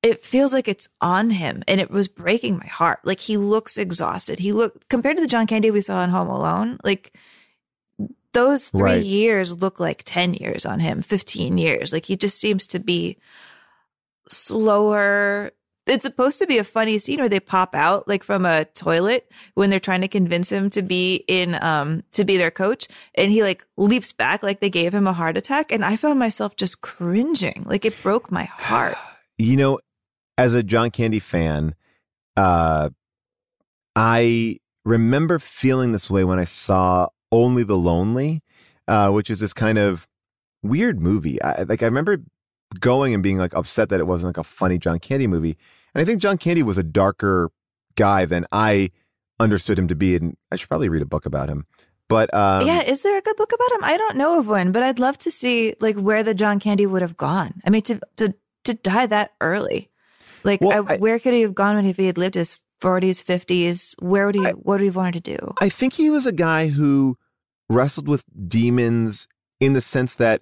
Speaker 2: it feels like it's on him and it was breaking my heart. Like he looks exhausted. He looked compared to the John Candy we saw in Home Alone, like those three
Speaker 1: Right.
Speaker 2: years look like 10 years on him, 15 years. Like he just seems to be slower. It's supposed to be a funny scene where they pop out like from a toilet when they're trying to convince him to be in um to be their coach and he like leaps back like they gave him a heart attack and I found myself just cringing. Like it broke my heart.
Speaker 1: You know, as a John Candy fan, uh, I remember feeling this way when I saw Only the Lonely, uh, which is this kind of weird movie. I, like I remember going and being like upset that it wasn't like a funny John Candy movie. And I think John Candy was a darker guy than I understood him to be. And I should probably read a book about him. But um,
Speaker 2: yeah, is there a good book about him? I don't know of one, but I'd love to see like where the John Candy would have gone. I mean to to to die that early. Like
Speaker 1: Well,
Speaker 2: I,
Speaker 1: I-
Speaker 2: where could he have gone when if he had lived his 40s, 50s? Where would he what would he have wanted to do?
Speaker 1: I think he was a guy who wrestled with demons in the sense that,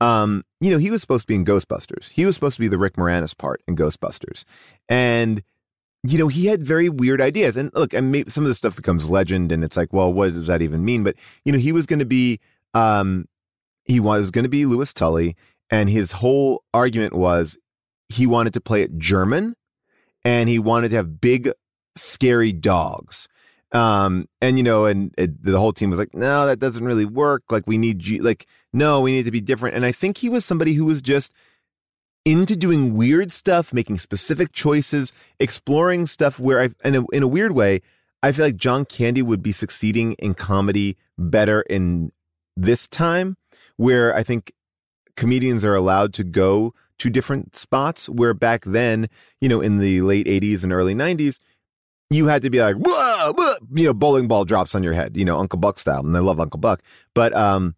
Speaker 1: um, you know, he was supposed to be in Ghostbusters. He was supposed to be the Rick Moranis part in Ghostbusters, and you know, he had very weird ideas. And look, and maybe some of this stuff becomes legend, and it's like, well, what does that even mean? But you know, he was going to be, um, he was going to be Lewis Tully, and his whole argument was he wanted to play it German, and he wanted to have big, scary dogs. Um, and you know, and it, the whole team was like, no, that doesn't really work. Like, we need, G- like, no, we need to be different. And I think he was somebody who was just into doing weird stuff, making specific choices, exploring stuff where I, in a, in a weird way, I feel like John Candy would be succeeding in comedy better in this time, where I think comedians are allowed to go to different spots. Where back then, you know, in the late 80s and early 90s, you had to be like, whoa, whoa, you know, bowling ball drops on your head, you know, Uncle Buck style. And I love Uncle Buck. But, um,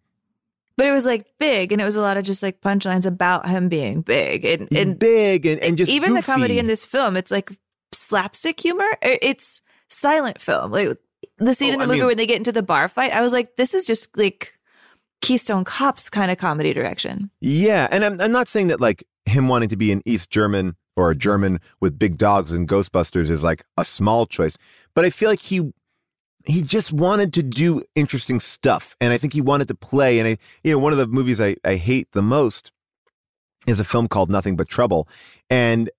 Speaker 2: But it was like big, and it was a lot of just like punchlines about him being big and and
Speaker 1: big and, and just
Speaker 2: even the comedy in this film. It's like slapstick humor. It's silent film. Like the scene
Speaker 1: Oh,
Speaker 2: in the
Speaker 1: I
Speaker 2: movie
Speaker 1: mean-
Speaker 2: where they get into the bar fight. I was like, this is just like Keystone Cops kind of comedy direction.
Speaker 1: Yeah, and I'm I'm not saying that like him wanting to be an East German or a German with big dogs and Ghostbusters is like a small choice, but I feel like he he just wanted to do interesting stuff, and I think he wanted to play. And I, you know, one of the movies I I hate the most is a film called Nothing But Trouble, and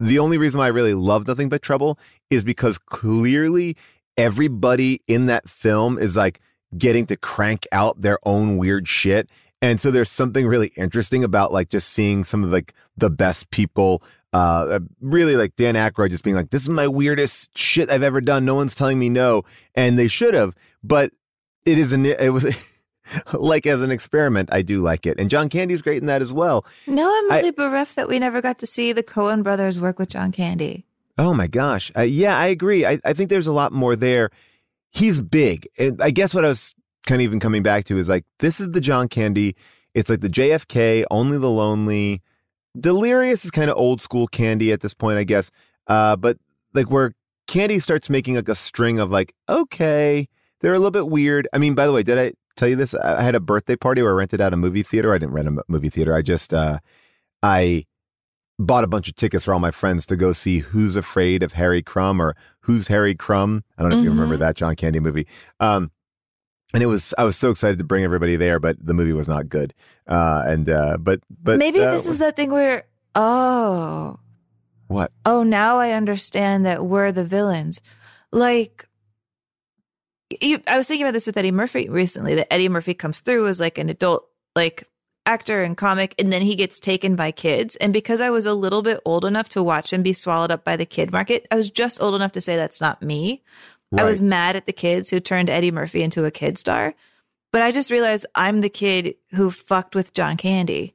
Speaker 1: the only reason why I really love Nothing But Trouble is because clearly everybody in that film is like getting to crank out their own weird shit. And so there's something really interesting about like just seeing some of like the best people, uh, really like Dan Aykroyd just being like, this is my weirdest shit I've ever done. No one's telling me no. And they should have, but it is an, it was like as an experiment. I do like it. And John Candy's great in that as well.
Speaker 2: No, I'm
Speaker 1: I-
Speaker 2: really bereft that we never got to see the Coen brothers work with John Candy.
Speaker 1: Oh my gosh. Uh, yeah, I agree. I, I think there's a lot more there. He's big. And I guess what I was kind of even coming back to is like, this is the John Candy. It's like the JFK, Only the Lonely. Delirious is kind of old school Candy at this point, I guess. Uh, but like where Candy starts making like a string of like, okay, they're a little bit weird. I mean, by the way, did I tell you this? I had a birthday party where I rented out a movie theater. I didn't rent a movie theater. I just, uh, I bought a bunch of tickets for all my friends to go see Who's Afraid of Harry Crumb or Who's Harry Crumb. I don't know if you remember
Speaker 2: Mhm.
Speaker 1: that John Candy movie. Um, and it was I was so excited to bring everybody there, but the movie was not good. Uh, and uh, but but
Speaker 2: Maybe
Speaker 1: uh,
Speaker 2: this is that thing where, oh,
Speaker 1: what
Speaker 2: oh, now I understand that we're the villains. Like, you, I was thinking about this with Eddie Murphy recently. That Eddie Murphy comes through as like an adult, like actor and comic, and then he gets taken by kids. And because I was a little bit old enough to watch him be swallowed up by the kid market, I was just old enough to say that's not me. I was mad at the kids who turned Eddie Murphy into a kid star. But I just realized I'm the kid who fucked with John Candy.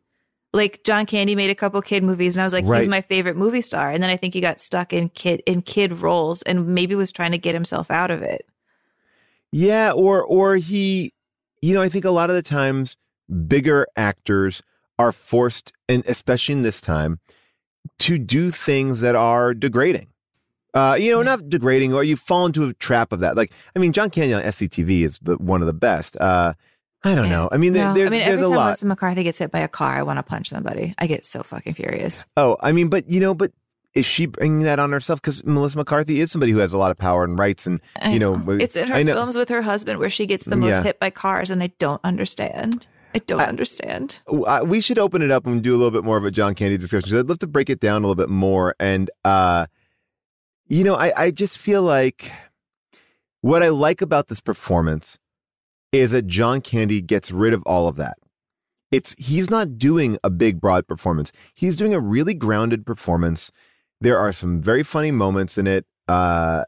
Speaker 2: Like John Candy made a couple kid movies and I was like,
Speaker 1: Right.
Speaker 2: he's my favorite movie star. And then I think he got stuck in kid in kid roles and maybe was trying to get himself out of it.
Speaker 1: Yeah, or or he, you know, I think a lot of the times bigger actors are forced, and especially in this time, to do things that are degrading. Uh, you know, not degrading, or you fall into a trap of that. Like, I mean, John Candy on SCTV is the one of the best. Uh, I don't know. I mean, there,
Speaker 2: No,
Speaker 1: there's
Speaker 2: I mean,
Speaker 1: there's
Speaker 2: every
Speaker 1: a
Speaker 2: time
Speaker 1: lot.
Speaker 2: Melissa McCarthy gets hit by a car, I want to punch somebody. I get so fucking furious.
Speaker 1: Oh, I mean, but you know, but is she bringing that on herself? Because Melissa McCarthy is somebody who has a lot of power and rights, and
Speaker 2: I
Speaker 1: you know,
Speaker 2: It's in her
Speaker 1: I know-
Speaker 2: films with her husband where she gets the most
Speaker 1: Yeah.
Speaker 2: hit by cars, and I don't understand. I don't understand.
Speaker 1: uh, we should open it up and do a little bit more of a John Candy discussion. I'd love to break it down a little bit more. And, uh, you know, I, I just feel like what I like about this performance is that John Candy gets rid of all of that. It's he's not doing a big broad performance. He's doing a really grounded performance. There are some very funny moments in it, uh,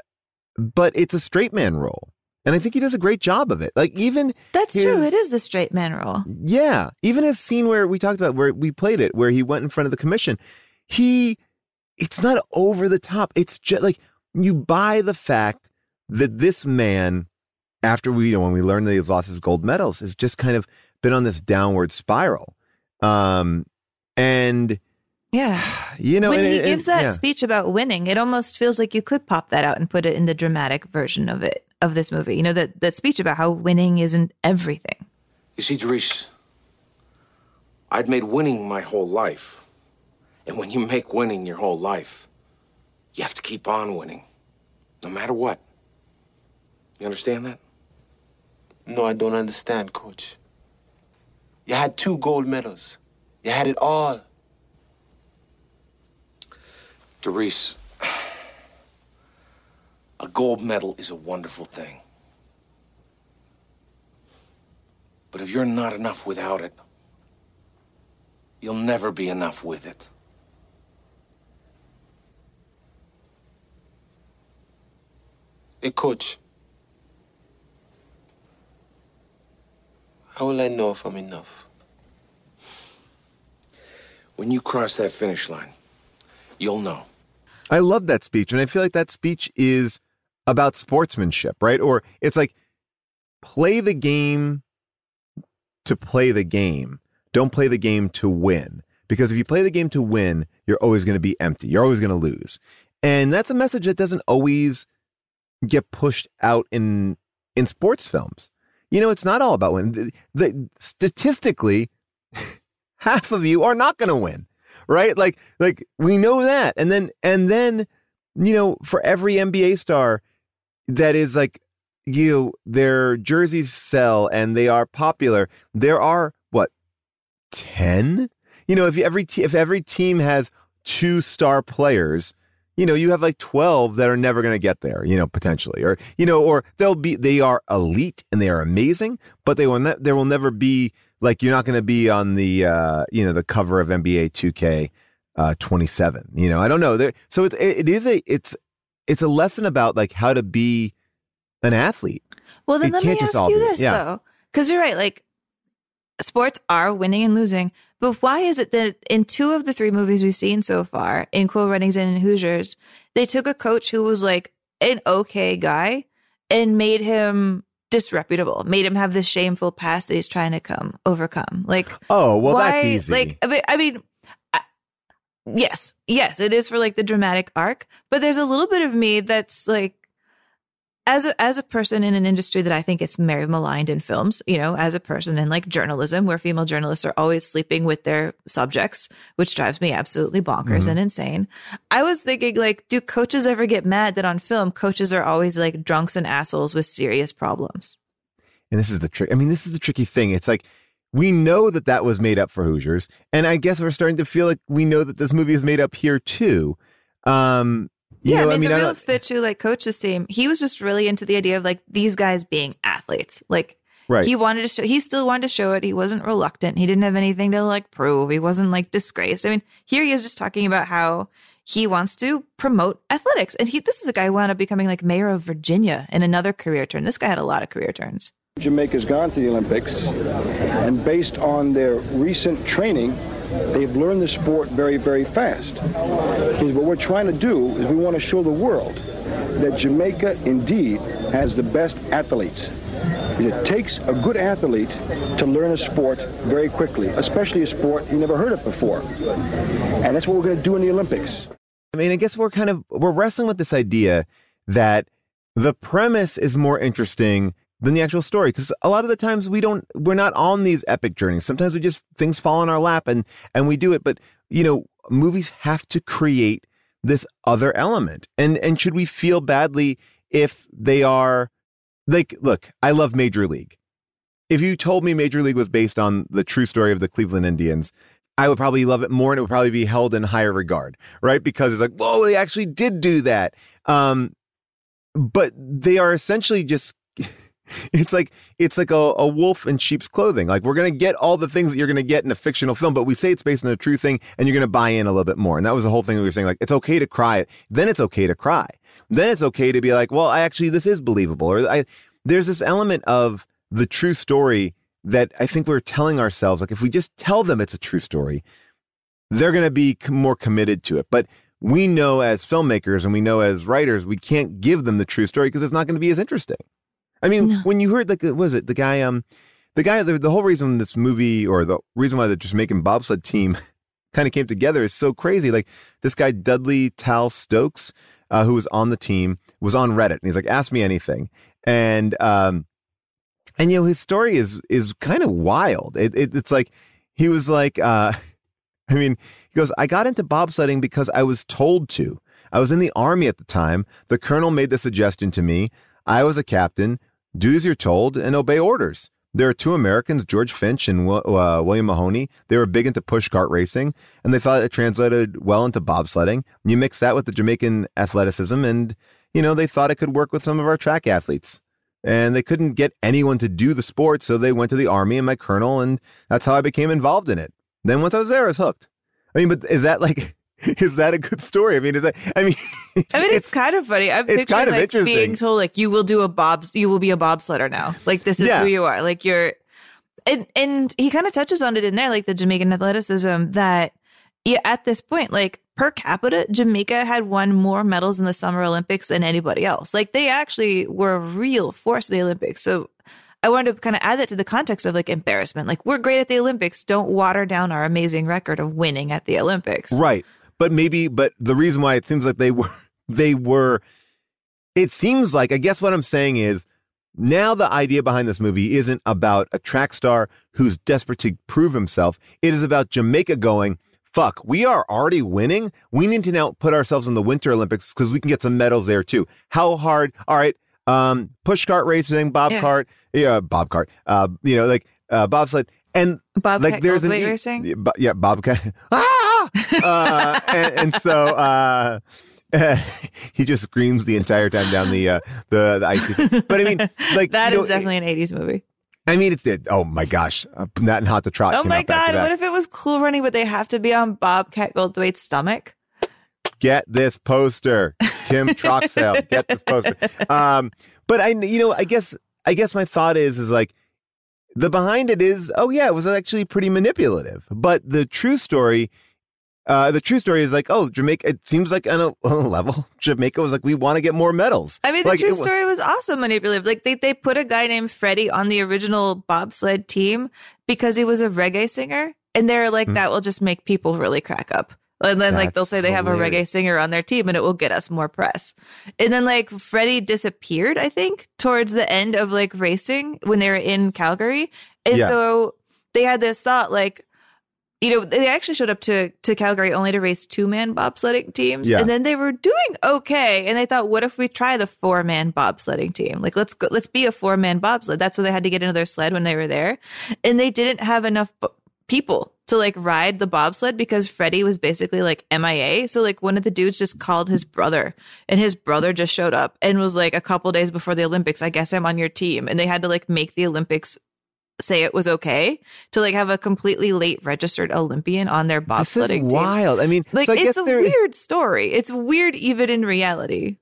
Speaker 1: but it's a straight man role, and I think he does a great job of it. Like even
Speaker 2: That's true. It is the straight man role.
Speaker 1: yeah, even his scene where we talked about where we played it, where he went in front of the commission, he, it's not over the top. It's just like you buy the fact that this man, after we, you know, when we learned that he's lost his gold medals, has just kind of been on this downward spiral. Um, and
Speaker 2: Yeah.
Speaker 1: you know,
Speaker 2: when
Speaker 1: and-
Speaker 2: he
Speaker 1: and-
Speaker 2: gives that
Speaker 1: yeah.
Speaker 2: speech about winning, it almost feels like you could pop that out and put it in the dramatic version of it of this movie. You know that that speech about how winning isn't everything.
Speaker 8: You see, Derice, I'd made winning my whole life. And when you make winning your whole life, you have to keep on winning, no matter what. You understand that?
Speaker 3: No, I don't understand, coach. You had two gold medals. You had it all.
Speaker 8: Derice, a gold medal is a wonderful thing. But if you're not enough without it, you'll never be enough with it.
Speaker 3: Hey, coach. How will I know if I'm enough?
Speaker 8: When you cross that finish line, you'll know.
Speaker 1: I love that speech. And I feel like that speech is about sportsmanship, right? Or it's like play the game to play the game. Don't play the game to win. Because if you play the game to win, you're always going to be empty. You're always going to lose. And that's a message that doesn't always get pushed out in in sports films. You know, it's not all about winning. The, the, statistically, half of you are not going to win, right? Like, like we know that. And then, and then, you know, for every NBA star that is like, you, know, their jerseys sell and they are popular. There are what, ten? You know, if every if every team has two star players, you know, you have like 12 that are never going to get there, you know, potentially, or, you know, or they'll be, they are elite and they are amazing, but they will, ne- there will never be like, you're not going to be on the, uh, you know, the cover of NBA 2K, uh, 27, you know, I don't know. There, so it's, it, it is a, it's, it's a lesson about like how to be an athlete.
Speaker 2: Well, then
Speaker 1: It
Speaker 2: let me ask you this
Speaker 1: yeah.
Speaker 2: though, because you're right. Like sports are winning and losing, but why is it that in two of the three movies we've seen so far, in Cool Runnings and in Hoosiers, they took a coach who was like an okay guy and made him disreputable, made him have this shameful past that he's trying to come overcome. Like,
Speaker 1: Oh, well,
Speaker 2: why,
Speaker 1: that's easy.
Speaker 2: Like, I mean, I mean, I- yes, yes, it is for like the dramatic arc, but there's a little bit of me that's like, as a, as a person in an industry that I think it's very maligned in films, you know, as a person in like journalism, where female journalists are always sleeping with their subjects, which drives me absolutely bonkers
Speaker 1: Mhm.
Speaker 2: and insane. I was thinking, like, do coaches ever get mad that on film coaches are always like drunks and assholes with serious problems?
Speaker 1: And this is the trick. I mean, this is the tricky thing. It's like we know that that was made up for Hoosiers, and I guess we're starting to feel like we know that this movie is made up here too. Um, you
Speaker 2: yeah,
Speaker 1: know,
Speaker 2: I mean, the
Speaker 1: I
Speaker 2: real
Speaker 1: don't-
Speaker 2: like coached this team, he was just really into the idea of like these guys being athletes. Like
Speaker 1: Right.
Speaker 2: he wanted to show, he still wanted to show it. He wasn't reluctant. He didn't have anything to like prove. He wasn't like disgraced. I mean, here he is just talking about how he wants to promote athletics. And he, this is a guy who wound up becoming like mayor of Virginia in another career turn. This guy had a lot of career turns.
Speaker 9: Jamaica's gone to the Olympics, and based on their recent training, they've learned the sport very, very fast. Because what we're trying to do is we want to show the world that Jamaica indeed has the best athletes. It takes a good athlete to learn a sport very quickly, especially a sport you never heard of before. And that's what we're going to do in the Olympics.
Speaker 1: I mean, I guess we're kind of we're wrestling with this idea that the premise is more interesting than the actual story because a lot of the times we don't we're not on these epic journeys. Sometimes we just things fall in our lap and and we do it. But you know, movies have to create this other element. And and should we feel badly if they are like look, I love Major League. If you told me Major League was based on the true story of the Cleveland Indians, I would probably love it more and it would probably be held in higher regard, right? Because it's like, whoa, they actually did do that. Um, but they are essentially just it's like it's like a, a wolf in sheep's clothing. Like we're gonna get all the things that you're gonna get in a fictional film, but we say it's based on a true thing, and you're gonna buy in a little bit more. And that was the whole thing we were saying. Like it's okay to cry. Then it's okay to cry. Then it's okay to be like, well, I actually this is believable. Or I there's this element of the true story that I think we're telling ourselves. Like if we just tell them it's a true story, they're gonna be more committed to it. But we know as filmmakers and we know as writers, we can't give them the true story because it's not going to be as interesting. I mean, when you heard like, what was it the guy? Um, the guy. The, the whole reason this movie or the reason why the Jamaican bobsled team kind of came together is so crazy. Like this guy Dudley Tal Stokes, uh, who was on the team, was on Reddit, and he's like, "Ask me anything," and um, and you know his story is is kind of wild. It, it it's like he was like, uh, I mean, he goes, I got into bobsledding because I was told to. I was in the army at the time. The colonel made the suggestion to me. I was a captain. Do as you're told and obey orders. There are two Americans, George Fitch and uh, William Maloney. They were big into push cart racing, and they thought it translated well into bobsledding. You mix that with the Jamaican athleticism, and you know they thought it could work with some of our track athletes. And they couldn't get anyone to do the sport, so they went to the army and my colonel, and that's how I became involved in it. Then once I was there, I was hooked. I mean, but is that like is that a good story? I mean, is that? I mean,
Speaker 2: I mean, it's, kind of funny. I'm
Speaker 1: it's kind of
Speaker 2: like
Speaker 1: interesting.
Speaker 2: being told like you will do a bobs, you will be a bobsledder now. Like this is
Speaker 1: Yeah.
Speaker 2: who you are. Like you're, and and he kind of touches on it in there, like the Jamaican athleticism that yeah, at this point, like per capita, Jamaica had won more medals in the Summer Olympics than anybody else. Like they actually were a real force in the Olympics. So I wanted to kind of add that to the context of like embarrassment. Like we're great at the Olympics. Don't water down our amazing record of winning at the Olympics.
Speaker 1: Right. But maybe, but the reason why it seems like they were, they were, it seems like, I guess what I'm saying is now the idea behind this movie isn't about a track star who's desperate to prove himself. It is about Jamaica going, fuck, we are already winning. We need to now put ourselves in the Winter Olympics because we can get some medals there too. How hard? All right. Um, push cart racing, bob
Speaker 2: Yeah.
Speaker 1: cart, yeah, bob cart, uh, you know, like, uh, bobsled. And
Speaker 2: Bobcat
Speaker 1: like there's an
Speaker 2: Goldthwait
Speaker 1: e-
Speaker 2: racing?
Speaker 1: yeah, bo- yeah, bobcat. ah! uh, and, and so uh, he just screams the entire time down the uh, the the icy. But I mean, like
Speaker 2: That
Speaker 1: you
Speaker 2: is
Speaker 1: know,
Speaker 2: definitely an 80s movie.
Speaker 1: I mean, it's it. Oh my gosh, uh, that and hot to trot.
Speaker 2: Oh my
Speaker 1: out back to
Speaker 2: god! What if it was cool running, but they have to be on Bobcat Goldthwait's stomach?
Speaker 1: get this poster, Kim Troxall, get this poster. Um, but I, you know, I guess, I guess my thought is, is like the behind it is, oh yeah, it was actually pretty manipulative. But the true story, uh, the true story is like, oh, Jamaica. It seems like on a, on a level, Jamaica was like, we want to get more medals.
Speaker 2: I mean, the
Speaker 1: like,
Speaker 2: true story was also manipulative. Like they they put a guy named Freddie on the original bobsled team because he was a reggae singer, and they're like,
Speaker 1: Hmm.
Speaker 2: that will just make people really crack up. And then like they'll say they have a reggae singer on their team, and it will get us more press. And then like Freddie disappeared, I think, towards the end of like racing when they were in Calgary, and
Speaker 1: Yeah.
Speaker 2: so they had this thought like. You know, they actually showed up to to Calgary only to race two man bobsledding teams,
Speaker 1: Yeah.
Speaker 2: and then they were doing okay. And they thought, what if we try the four man bobsledding team? Like, let's go, let's be a four man bobsled. That's what they had to get into their sled when they were there, and they didn't have enough b- people to like ride the bobsled because Freddie was basically like MIA. So like one of the dudes just called his brother, and his brother just showed up and was like a couple days before the Olympics. I guess I'm on your team, and they had to like make the Olympics say it was okay to like have a completely late registered Olympian on their
Speaker 1: This is
Speaker 2: bobsledding team.
Speaker 1: wild. I mean,
Speaker 2: Like
Speaker 1: so I
Speaker 2: it's a weird story. It's weird even in reality.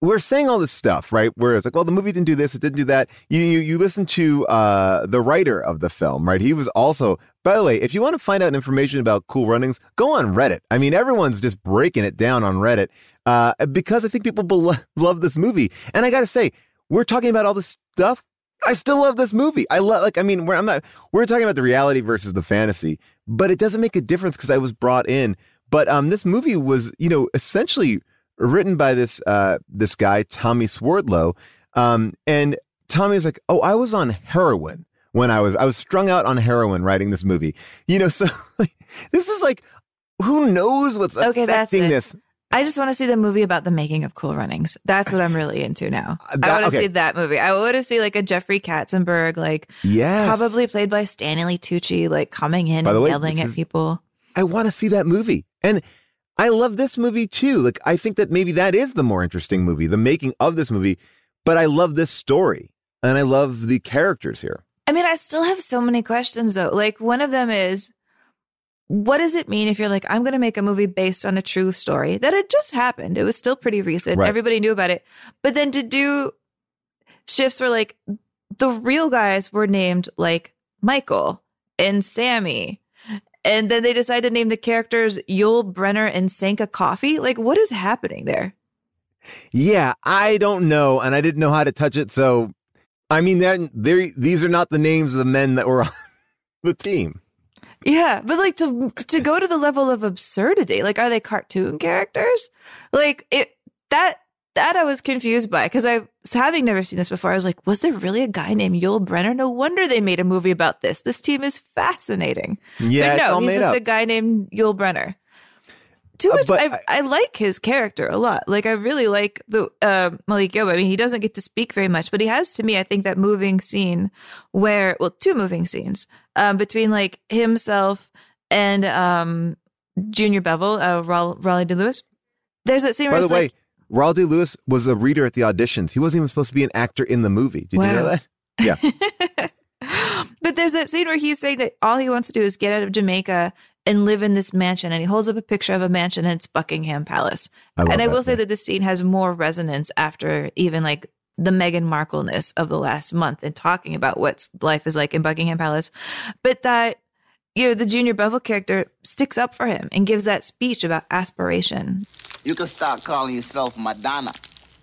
Speaker 1: We're saying all this stuff, right? Where it's like, well, the movie didn't do this, it didn't do that. You you, you listen to uh, the writer of the film, right? He was also, by the way, if you want to find out information about Cool Runnings, go on Reddit. I mean, everyone's just breaking it down on Reddit uh, because I think people belo- love this movie. And I got to say, we're talking about all this stuff. I still love this movie. I love, like, I mean, we're, I'm not, we're talking about the reality versus the fantasy, but it doesn't make a difference because I was brought in. But um, this movie was, you know, essentially written by this uh this guy Tommy Swerdlow, um, and Tommy was like, "Oh, I was on heroin when I was I was strung out on heroin writing this movie." You know, so like, this is like, who knows what's
Speaker 2: Okay, that's
Speaker 1: affecting this?
Speaker 2: I just want to see the movie about the making of Cool Runnings. That's what I'm really into now.
Speaker 1: Uh, that-
Speaker 2: I want to
Speaker 1: okay.
Speaker 2: see that movie. I want to see like a Jeffrey Katzenberg, like
Speaker 1: Yes.
Speaker 2: probably played by Stanley Tucci, like coming in and
Speaker 1: way,
Speaker 2: yelling at
Speaker 1: is-
Speaker 2: people.
Speaker 1: I want to see that movie, and I love this movie too. Like, I think that maybe that is the more interesting movie, the making of this movie. But I love this story, and I love the characters here.
Speaker 2: I mean, I still have so many questions though. Like one of them is what does it mean if you're like, I'm going to make a movie based on a true story that had just happened? It was still pretty recent.
Speaker 1: Right.
Speaker 2: Everybody knew about it. But then to do shifts where like the real guys were named like Michael and Sammy. And then they decided to name the characters Yul Brenner and Sanka Coffie. Like, what is happening there?
Speaker 1: Yeah, I don't know, and I didn't know how to touch it. So, I mean, that they these are not the names of the men that were on the team.
Speaker 2: Yeah, but like to to go to the level of absurdity, like are they cartoon characters? Like it that that I was confused by because I having never seen this before. I was like, was there really a guy named Yul Brenner? No wonder they made a movie about this. This team is fascinating.
Speaker 1: Yeah,
Speaker 2: but no, he's just
Speaker 1: up.
Speaker 2: a guy named Yul Brenner. To
Speaker 1: Uh,
Speaker 2: which
Speaker 1: but
Speaker 2: I, I like his character a lot. Like I really like the uh, Malik Yoba. I mean, he doesn't get to speak very much, but he has to me. I think that moving scene where, well, two moving scenes um, between like himself and um, Junior Bevil, uh, Rawle D. Lewis. There's that scene
Speaker 1: By
Speaker 2: where
Speaker 1: the way,
Speaker 2: like,
Speaker 1: Rawle D. Lewis was a reader at the auditions. He wasn't even supposed to be an actor in the movie. Did you know
Speaker 2: Wow.
Speaker 1: that? Yeah.
Speaker 2: but there's that scene where he's saying that all he wants to do is get out of Jamaica and live in this mansion. And he holds up a picture of a mansion and it's Buckingham Palace.
Speaker 1: I
Speaker 2: and I
Speaker 1: that,
Speaker 2: will say
Speaker 1: yeah.
Speaker 2: that this scene has more resonance after even like the Meghan Markle-ness of the last month and talking about what life is like in Buckingham Palace. But that, you know, the Junior Bevil character sticks up for him and gives that speech about aspiration.
Speaker 10: You can start calling yourself Madonna,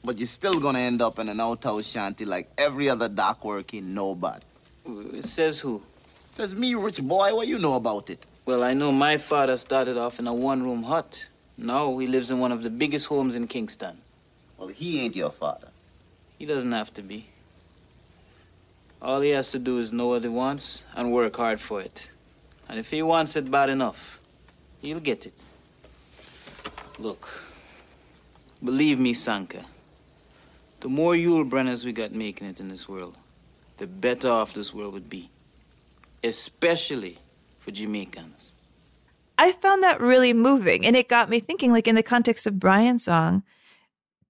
Speaker 10: but you're still gonna end up in an outhouse shanty like every other dock working nobody.
Speaker 4: It says who?
Speaker 10: It Says me, rich boy, what you know about it?
Speaker 4: Well, I know my father started off in a one-room hut. Now he lives in one of the biggest homes in Kingston.
Speaker 10: Well, he ain't your father.
Speaker 4: He doesn't have to be. All he has to do is know what he wants and work hard for it. And if he wants it bad enough, he'll get it. Look, believe me, Sanka, the more Yul Brenners we got making it in this world, the better off this world would be. Especially for Jamaicans.
Speaker 2: I found that really moving. And it got me thinking, like in the context of Brian's song,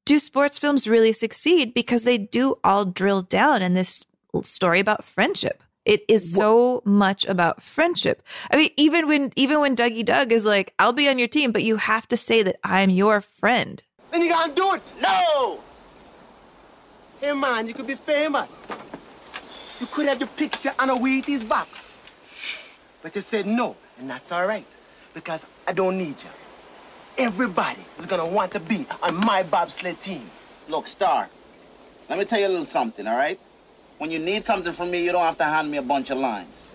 Speaker 2: do sports films really succeed? Because they do all drill down in this story about friendship. It is so much about friendship. I mean, even when even when Dougie Doug is like, I'll be on your team, but you have to say that I'm your friend.
Speaker 3: Then you gotta do it. No! Hey man, you could be famous. You could have your picture on a Wheaties box. But you said no, and that's all right. Because I don't need you. Everybody is gonna want to be on my bobsled team.
Speaker 10: Look, Star, let me tell you a little something, all right? When you need something from me, you don't have to hand me a bunch of lines.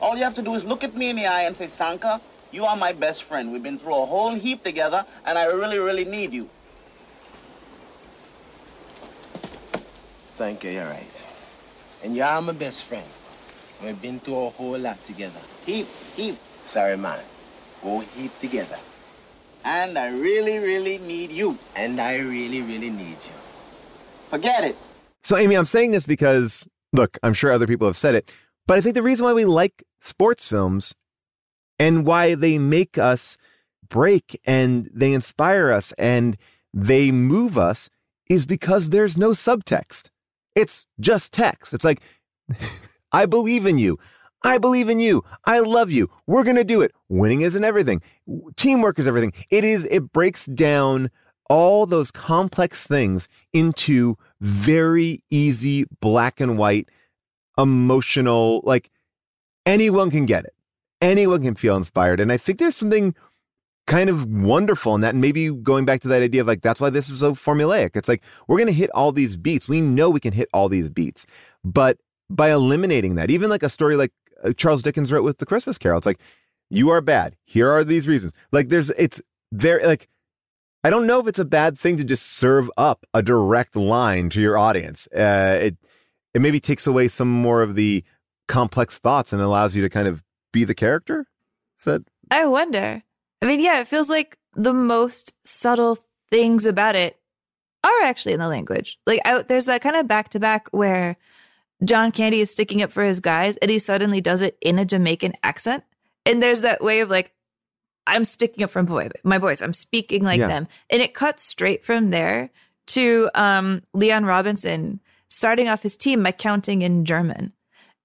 Speaker 10: All you have to do is look at me in the eye and say, Sanka, you are my best friend. We've been through a whole heap together, and I really, really need you.
Speaker 3: Sanka, you're right. And you are my best friend. We've been through a whole lot together.
Speaker 10: Heap, heap.
Speaker 3: Sorry, man. Go heap together.
Speaker 10: And I really, really need you.
Speaker 3: And I really, really need you.
Speaker 10: Forget it.
Speaker 1: So, Amy, I'm saying this because, look, I'm sure other people have said it, but I think the reason why we like sports films and why they make us break and they inspire us and they move us is because there's no subtext. It's just text. It's like, I believe in you. I believe in you. I love you. We're going to do it. Winning isn't everything. Teamwork is everything. It is, it breaks down all those complex things into very easy black and white emotional like anyone can get it anyone can feel inspired. And i think there's something kind of wonderful in that and maybe going back to that idea of like that's why this is so formulaic. It's like we're going to hit all these beats. We know we can hit all these beats. But by eliminating that even like a story like uh, charles dickens wrote with the christmas carol it's like you are bad. Here are these reasons. Like there's it's very like I don't know if it's a bad thing to just serve up a direct line to your audience. Uh, it it maybe takes away some more of the complex thoughts and allows you to kind of be the character. Is that
Speaker 2: I wonder. I mean, yeah, it feels like the most subtle things about it are actually in the language. Like, I, there's that kind of back to back where John Candy is sticking up for his guys and he suddenly does it in a Jamaican accent. And there's that way of like, I'm sticking up for boy, my boys. I'm speaking like
Speaker 11: Yeah.
Speaker 2: them. And it cuts straight from there to um, Leon Robinson starting off his team by counting in German.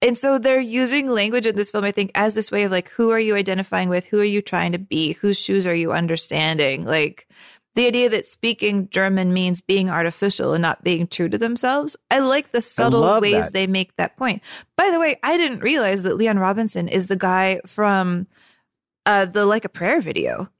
Speaker 2: And so they're using language in this film, I think, as this way of like, who are you identifying with? Who are you trying to be? Whose shoes are you understanding? Like the idea that speaking German means being artificial and not being true to themselves. I like the subtle ways
Speaker 1: that.
Speaker 2: they make that point. By the way, I didn't realize that Leon Robinson is the guy from uh, the Like a Prayer video.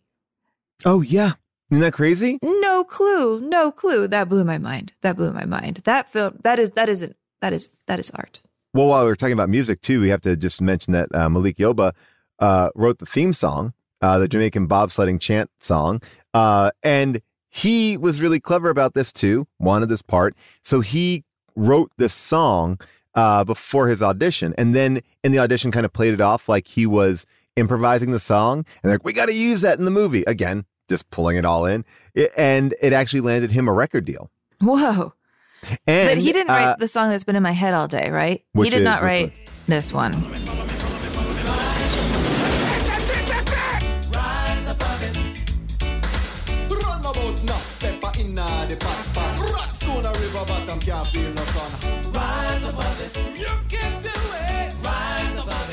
Speaker 1: Oh yeah. Isn't that crazy?
Speaker 2: No clue. No clue. That blew my mind. That blew my mind. That film that is that isn't that is that is art.
Speaker 1: Well, while we're talking about music too, we have to just mention that uh, Malik Yoba uh, wrote the theme song, uh, the Jamaican bobsledding chant song, uh, and he was really clever about this too. Wanted this part, so he wrote this song uh, before his audition, and then in the audition, kind of played it off like he was improvising the song, and like, "We got to use that in the movie." Again, just pulling it all in, It- and it actually landed him a record deal.
Speaker 2: Whoa.
Speaker 1: And
Speaker 2: but he didn't
Speaker 1: uh,
Speaker 2: write the song that's been in my head all day, right?
Speaker 1: Which
Speaker 2: he did
Speaker 1: is-
Speaker 2: not
Speaker 1: which
Speaker 2: write this one.
Speaker 12: Run about enough pepper inna the pot pot. Rock stone a river bottom can't feel no sun. Rise above it, you can do it. Rise above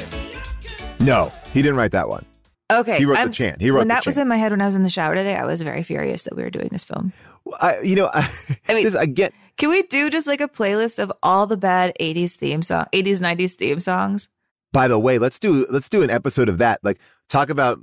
Speaker 12: it.
Speaker 1: No, he didn't write that one.
Speaker 2: Okay,
Speaker 1: He wrote
Speaker 2: I'm-
Speaker 1: the chant. He wrote
Speaker 2: when
Speaker 1: the
Speaker 2: that was in my head when I was in the shower today. I was very furious that we were doing this film.
Speaker 1: I, you know, I,
Speaker 2: I mean,
Speaker 1: this, I get.
Speaker 2: Can we do just like a playlist of all the bad '80s theme song, '80s '90s theme songs?
Speaker 1: By the way, let's do let's do an episode of that. Like talk about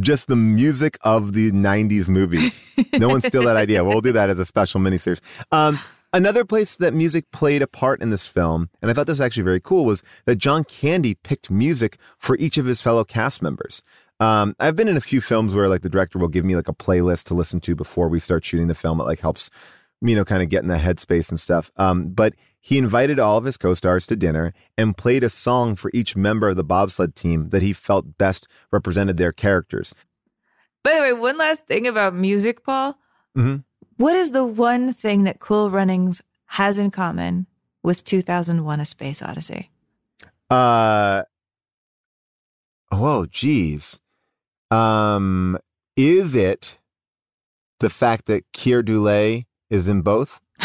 Speaker 1: just the music of the '90s movies. no one steal that idea. We'll do that as a special miniseries. Um, another place that music played a part in this film, and I thought this was actually very cool, was that John Candy picked music for each of his fellow cast members. Um, I've been in a few films where like the director will give me like a playlist to listen to before we start shooting the film. It like helps, you know, kind of get in the headspace and stuff. Um, but he invited all of his co-stars to dinner and played a song for each member of the bobsled team that he felt best represented their characters.
Speaker 2: By the way, one last thing about music, Paul.
Speaker 1: Mm-hmm.
Speaker 2: What is the one thing that Cool Runnings has in common with 2001: A Space Odyssey?
Speaker 1: Uh, whoa, geez. Um, is it the fact that Keir Dullea is in both?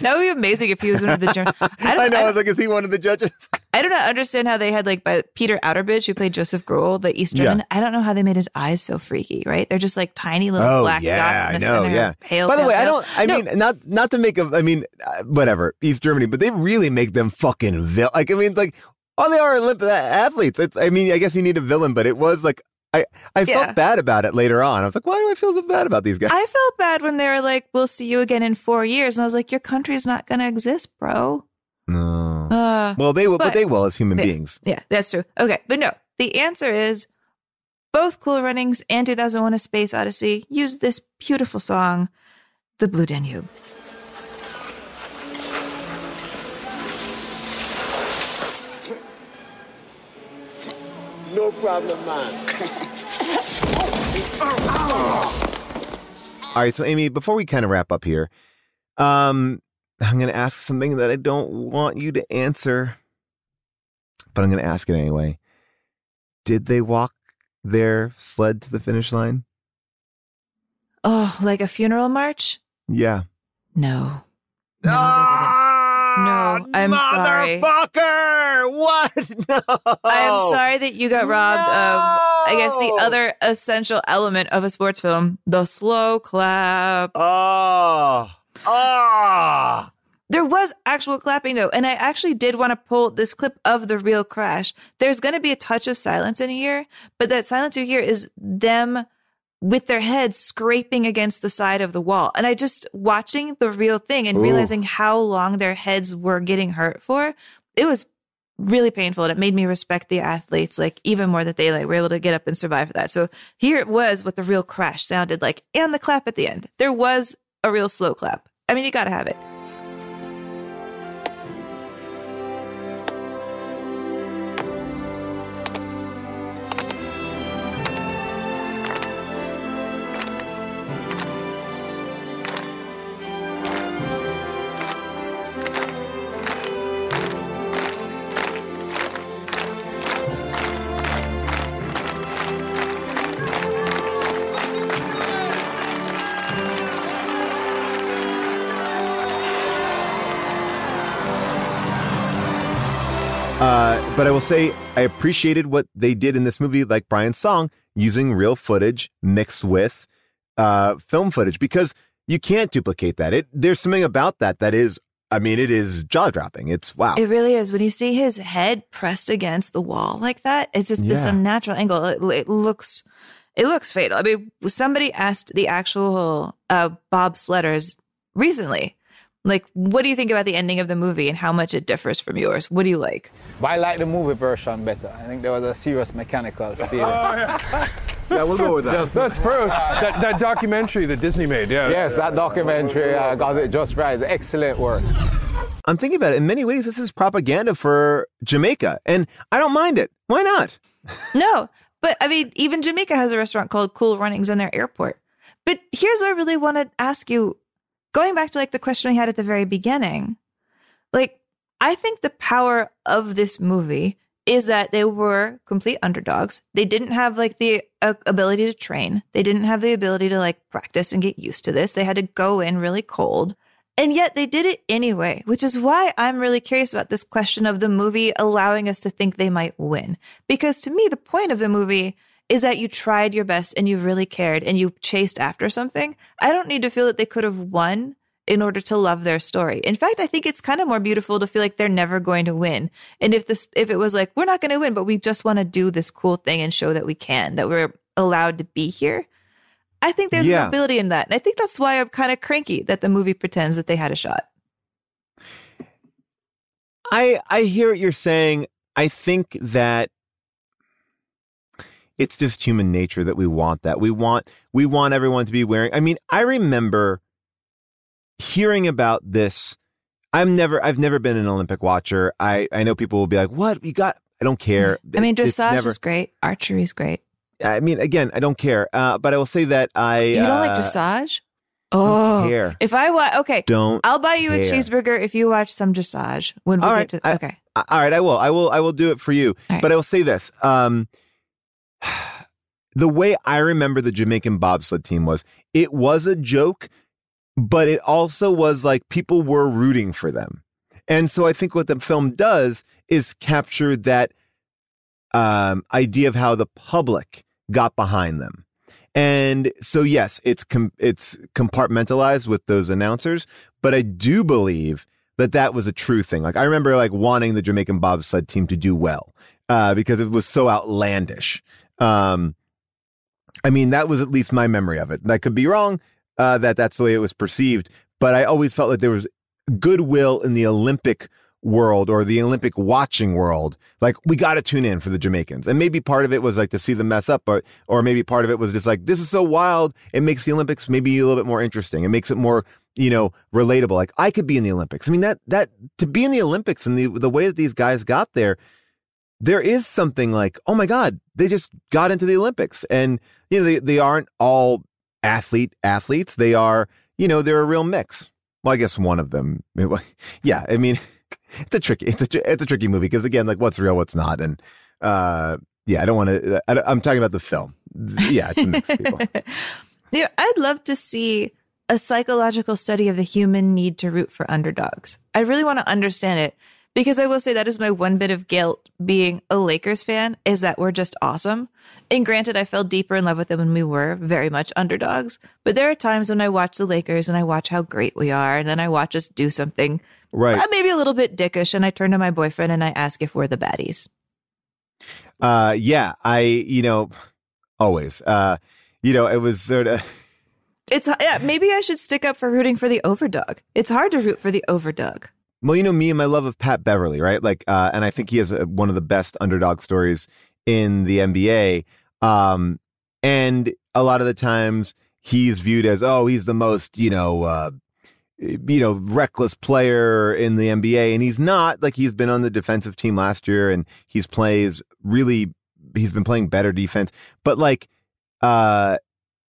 Speaker 2: that would be amazing if he was one of the. Jur- I,
Speaker 1: I know. I
Speaker 2: I,
Speaker 1: was like, is he one of the judges?
Speaker 2: I do not understand how they had like by Peter Outerbridge who played Josef Grool, the East
Speaker 1: Yeah.
Speaker 2: German. I don't know how they made his eyes so freaky. Right? They're just like tiny little
Speaker 1: oh
Speaker 2: black
Speaker 1: yeah,
Speaker 2: dots in the
Speaker 1: know.
Speaker 2: center.
Speaker 1: Yeah.
Speaker 2: Pale.
Speaker 1: By the
Speaker 2: pale,
Speaker 1: way, I don't. I
Speaker 2: No,
Speaker 1: mean, not not to make a. I mean, uh, whatever. East Germany, but they really make them fucking vil. Like I mean, like all they are Olympic athletes. It's. I mean, I guess you need a villain, but it was like. I, I felt bad about it later on. I was like, why do I feel so bad about these guys?
Speaker 2: I felt bad when they were like, "We'll see you again in four years," and I was like, "Your country's not going to exist, bro."
Speaker 1: no.
Speaker 2: Uh,
Speaker 1: well, they will, but,
Speaker 2: but-
Speaker 1: they will as human
Speaker 2: yeah.
Speaker 1: beings.
Speaker 2: Yeah, that's true. Okay, but no, the answer is both Cool Runnings and 2001: A Space Odyssey use this beautiful song, "The Blue Danube."
Speaker 3: No problem, man.
Speaker 1: All right, so Amy, before we kind of wrap up here, um, I'm going to ask something that I don't want you to answer, but I'm going to ask it anyway. Did they walk their sled to the finish line?
Speaker 2: Oh, like a funeral march?
Speaker 1: Yeah.
Speaker 2: No. No, no I'm sorry.
Speaker 1: Motherfucker! What? No.
Speaker 2: I'm sorry that you got robbed of, I guess, the other essential element of a sports film the slow clap.
Speaker 1: Oh. Oh.
Speaker 2: There was actual clapping though, and I actually did want to pull this clip of the real crash. There's going to be a touch of silence in here, but that silence you hear is them with their heads scraping against the side of the wall. And I just watching the real thing and
Speaker 11: Ooh.
Speaker 2: realizing how long their heads were getting hurt for, it was really painful and it made me respect the athletes like even more that they like were able to get up and survive that. So here it was what the real crash sounded like and the clap at the end. There was a real slow clap. I mean, you got to have it.
Speaker 1: Will say I appreciated what they did in this movie, like Brian's song, using real footage mixed with uh, film footage because you can't duplicate that. It there's something about that that is, I mean, it is jaw dropping. It's wow.
Speaker 2: It really is. When you see his head pressed against the wall like that, it's just this unnatural angle. It, it looks, it looks fatal. I mean, somebody asked the actual uh, bobsledders recently, like, what do you think about the ending of the movie and how much it differs from yours? What do you like?
Speaker 11: But I like the movie version better. I think there was a serious mechanical feeling.
Speaker 13: yeah, we'll go with that. That's proof. That, that documentary that Disney made, yeah.
Speaker 11: Yes, that documentary uh, got it just right. Excellent work.
Speaker 1: I'm thinking about it. In many ways, this is propaganda for Jamaica, and I don't mind it. Why not?
Speaker 2: no, but I mean, even Jamaica has a restaurant called Cool Runnings in their airport. But here's what I really want to ask you going back to like the question we had at the very beginning. Like, I think the power of this movie is that they were complete underdogs. They didn't have like the uh, ability to train, they didn't have the ability to like practice and get used to this. They had to go in really cold. And yet they did it anyway, which is why I'm really curious about this question of the movie allowing us to think they might win. Because to me, the point of the movie is that you tried your best and you really cared and you chased after something. I don't need to feel that they could have won in order to love their story. In fact, I think it's kind of more beautiful to feel like they're never going to win. And if this if it was like we're not going to win, but we just want to do this cool thing and show that we can, that we're allowed to be here, I think there's
Speaker 1: Yeah.
Speaker 2: an ability in that. And I think that's why I'm kind of cranky that the movie pretends that they had a shot.
Speaker 1: I I hear what you're saying. I think that it's just human nature that we want that. We want we want everyone to be wearing. I mean, I remember hearing about this. I'm never I've never been an Olympic watcher. I I know people will be like, "What? You got I don't care."
Speaker 2: I mean, dressage
Speaker 1: never-
Speaker 2: is great, archery is great.
Speaker 1: I mean, again, I don't care. Uh, but I will say that I
Speaker 2: You don't like
Speaker 1: uh,
Speaker 2: dressage? Oh,
Speaker 1: care.
Speaker 2: if I watch, okay,
Speaker 1: Don't
Speaker 2: I'll buy you a cheeseburger if you watch some dressage when we
Speaker 1: All
Speaker 2: get
Speaker 1: right,
Speaker 2: to. Okay,
Speaker 1: Uh, all right, I will. I will. I will do it for you. But I will say this: um, the way I remember the Jamaican bobsled team was, it was a joke, but it also was like people were rooting for them, and so I think what the film does is capture that um, idea of how the public got behind them. And so, yes, it's com- it's compartmentalized with those announcers, but I do believe that that was a true thing. Like I remember like wanting the Jamaican bobsled team to do well uh, because it was so outlandish. Um, I mean, that was at least my memory of it. And I could be wrong uh, that that's the way it was perceived, but I always felt like there was goodwill in the Olympic world or the Olympic watching world. Like we got to tune in for the Jamaicans, and maybe part of it was like to see them mess up, or or maybe part of it was just like this is so wild. It makes the Olympics maybe a little bit more interesting. It makes it more you know relatable. Like I could be in the Olympics. I mean that that to be in the Olympics and the the way that these guys got there. There is something like, oh my God, they just got into the Olympics. And, you know, they, they aren't all athlete athletes. They are, you know, they're a real mix. Well, I guess one of them. Yeah, I mean, it's a tricky, it's a, it's a tricky movie because again, like what's real, what's not, and uh, yeah, I don't want to. I'm talking about the film. Yeah, it's a mix of people.
Speaker 2: yeah, I'd love to see a psychological study of the human need to root for underdogs. I really want to understand it because I will say that is my one bit of guilt being a Lakers fan is that we're just awesome. And granted, I fell deeper in love with them when we were very much underdogs. But there are times when I watch the Lakers and I watch how great we are, and then I watch us do something
Speaker 1: Right.
Speaker 2: uh, maybe a little bit dickish, and I turn to my boyfriend and I ask if we're the baddies.
Speaker 1: Uh, yeah, I, you know, always, uh, you know, it was sort of.
Speaker 2: It's yeah, maybe I should stick up for rooting for the overdog. It's hard to root for the overdog.
Speaker 1: Well, you know me and my love of Pat Beverley, right? Like, uh, and I think he has a, one of the best underdog stories in the NBA. Um, and a lot of the times he's viewed as, oh, he's the most, you know, uh, you know, reckless player in the NBA, and he's not. Like, he's been on the defensive team last year, and he's plays really. He's been playing better defense, but like, uh,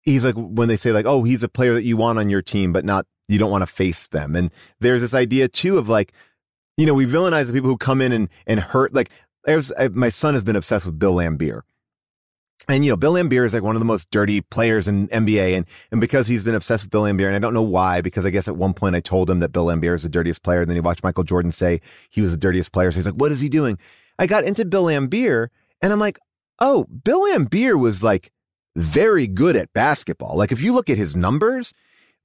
Speaker 1: he's like when they say like, oh, he's a player that you want on your team, but not you don't want to face them. And there's this idea too of like, you know, we villainize the people who come in and and hurt. Like, there's I, my son has been obsessed with Bill Laimbeer. And you know, Bill Laimbeer is like one of the most dirty players in NBA, and and because he's been obsessed with Bill Laimbeer, and I don't know why, because I guess at one point I told him that Bill Laimbeer is the dirtiest player, and then he watched Michael Jordan say he was the dirtiest player, so he's like, "What is he doing?" I got into Bill Laimbeer, and I'm like, "Oh, Bill Laimbeer was like very good at basketball. Like if you look at his numbers,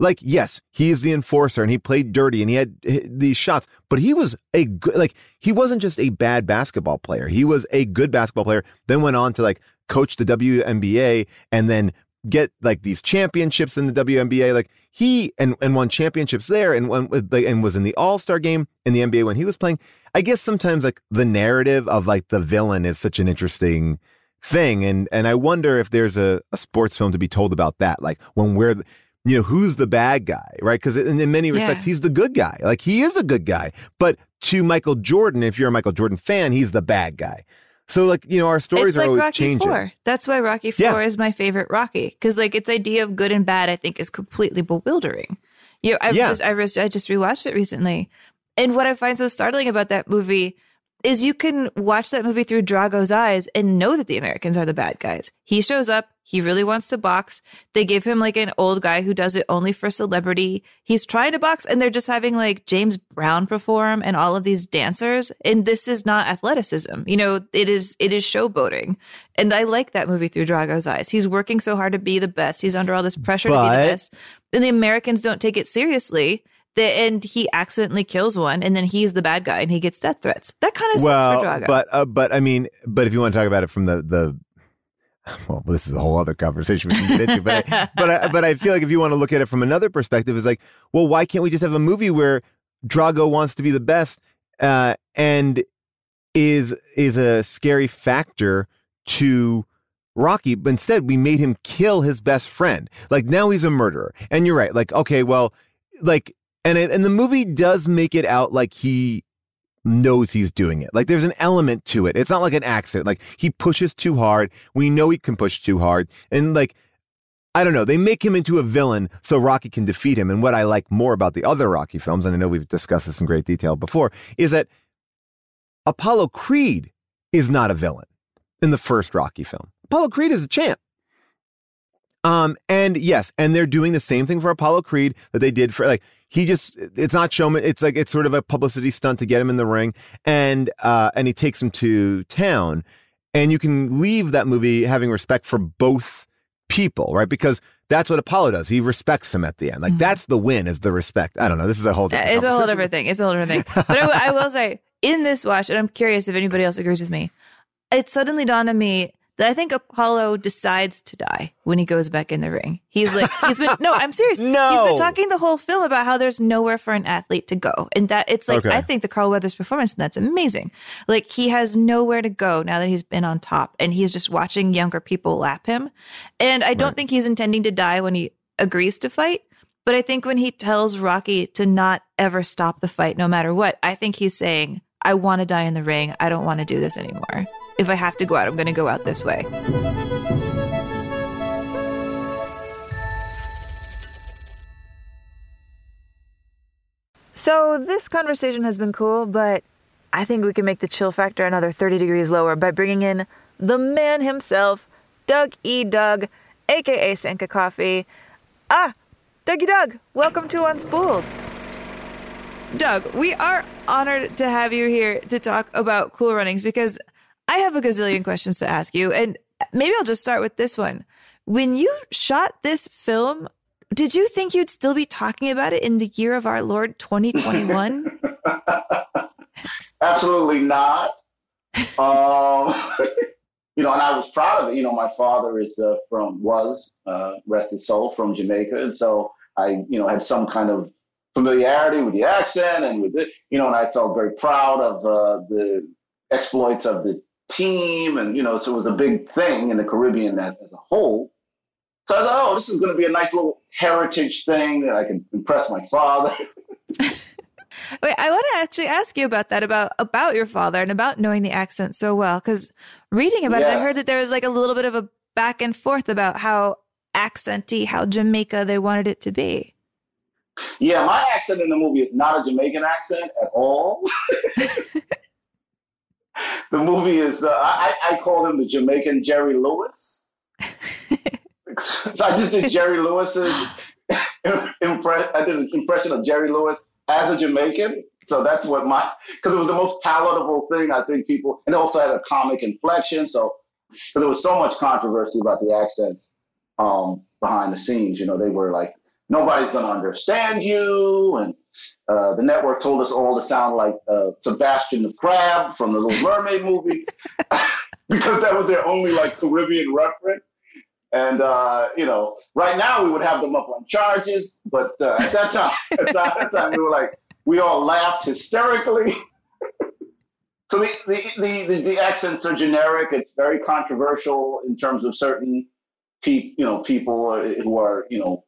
Speaker 1: like yes, he is the enforcer, and he played dirty, and he had eh, these shots, but he was a good like he wasn't just a bad basketball player. He was a good basketball player. Then went on to like coach the WNBA and then get like these championships in the WNBA. Like he and and won championships there and won the, and was in the All Star game in the NBA when he was playing. I guess sometimes like the narrative of like the villain is such an interesting thing, and and I wonder if there's a, a sports film to be told about that. Like when we're you know who's the bad guy, right? Because in, in many respects
Speaker 2: Yeah.
Speaker 1: he's the good guy. Like he is a good guy, but to Michael Jordan, if you're a Michael Jordan fan, he's the bad guy. So like you know our stories
Speaker 2: it's
Speaker 1: are
Speaker 2: like
Speaker 1: always
Speaker 2: Rocky
Speaker 1: changing.
Speaker 2: Four. That's why Rocky Four
Speaker 1: Yeah.
Speaker 2: is my favorite Rocky because like its idea of good and bad, I think, is completely bewildering. You know, I've
Speaker 1: Yeah.
Speaker 2: just I, re- I just rewatched it recently, and what I find so startling about that movie is you can watch that movie through Drago's eyes and know that the Americans are the bad guys. He shows up. He really wants to box. They give him like an old guy who does it only for celebrity. He's trying to box and they're just having like James Brown perform and all of these dancers. And this is not athleticism. You know, it is, it is showboating. And I like that movie through Drago's eyes. He's working so hard to be the best. He's under all this pressure to be the best. And the Americans don't take it seriously. The, and he accidentally kills one, and then he's the bad guy, and he gets death threats. That kind of sucks
Speaker 1: well,
Speaker 2: for Drago.
Speaker 1: but uh, but I mean, but if you want to talk about it from the the well, this is a whole other conversation we can get into. But I, but I, but I feel like if you want to look at it from another perspective, it's like, well, why can't we just have a movie where Drago wants to be the best uh, and is is a scary factor to Rocky, but instead we made him kill his best friend. Like now he's a murderer. And you're right. Like okay, well, like and it, and the movie does make it out like he knows he's doing it. Like there's an element to it. It's not like an accident. Like he pushes too hard. We know he can push too hard. And like I don't know, they make him into a villain so Rocky can defeat him. And what I like more about the other Rocky films, and I know we've discussed this in great detail before, is that Apollo Creed is not a villain in the first Rocky film. Apollo Creed is a champ. Um, and yes, and they're doing the same thing for Apollo Creed that they did for like he just it's not showman, it's like it's sort of a publicity stunt to get him in the ring, and uh and he takes him to town. And you can leave that movie having respect for both people, right? Because that's what Apollo does. He respects him at the end. Like that's the win is the respect. I don't know. This is a whole different
Speaker 2: it's a whole different thing. It's a whole different thing. But I, I will say, in this watch, and I'm curious if anybody else agrees with me, it suddenly dawned on me that I think Apollo decides to die when he goes back in the ring. He's like, he's been, no, I'm serious.
Speaker 1: No.
Speaker 2: He's been talking the whole film about how there's nowhere for an athlete to go. And that it's like,
Speaker 1: Okay.
Speaker 2: I think the Carl Weathers performance, that's amazing. Like, he has nowhere to go now that he's been on top and he's just watching younger people lap him. And I don't think he's intending to die when he agrees to fight. But I think when he tells Rocky to not ever stop the fight, no matter what, I think he's saying, I want to die in the ring. I don't want to do this anymore. If I have to go out, I'm going to go out this way. So, this conversation has been cool, but I think we can make the chill factor another 30 degrees lower by bringing in the man himself, Doug E. Doug, aka Sanka Coffie. Ah, Dougie Doug, welcome to Unspooled. Doug, we are honored to have you here to talk about Cool Runnings because I have a gazillion questions to ask you. And maybe I'll just start with this one. When you shot this film, did you think you'd still be talking about it in the year of our Lord 2021?
Speaker 14: Absolutely not. um, you know, and I was proud of it. You know, my father is uh, from was uh, rest his soul from Jamaica, and so I, you know, had some kind of familiarity with the accent and with it. You know, and I felt very proud of uh, the exploits of the team, and you know, so it was a big thing in the Caribbean as, as a whole. So I thought, oh, this is going to be a nice little heritage thing that I can impress my father.
Speaker 2: Wait, I want to actually ask you about that about about your father and about knowing the accent so well cuz reading about it I heard that there was like a little bit of a back and forth about how accenty, how Jamaica they wanted it to be.
Speaker 14: Yeah, my accent in the movie is not a Jamaican accent at all. the movie is, uh, I, I call him the Jamaican Jerry Lewis. so I just did Jerry Lewis's impress. I did an impression of Jerry Lewis as a Jamaican. So that's what my, because it was the most palatable thing I think people, and it also had a comic inflection. So, because there was so much controversy about the accents um, behind the scenes, you know, they were like, nobody's going to understand you. And uh, the network told us all to sound like uh, Sebastian the Crab from the Little Mermaid movie because that was their only like Caribbean reference. And uh, you know, right now we would have them up on charges, but uh, at that time, at that time, we were like, we all laughed hysterically. so the the, the the the accents are generic. It's very controversial in terms of certain pe- you know people who are you know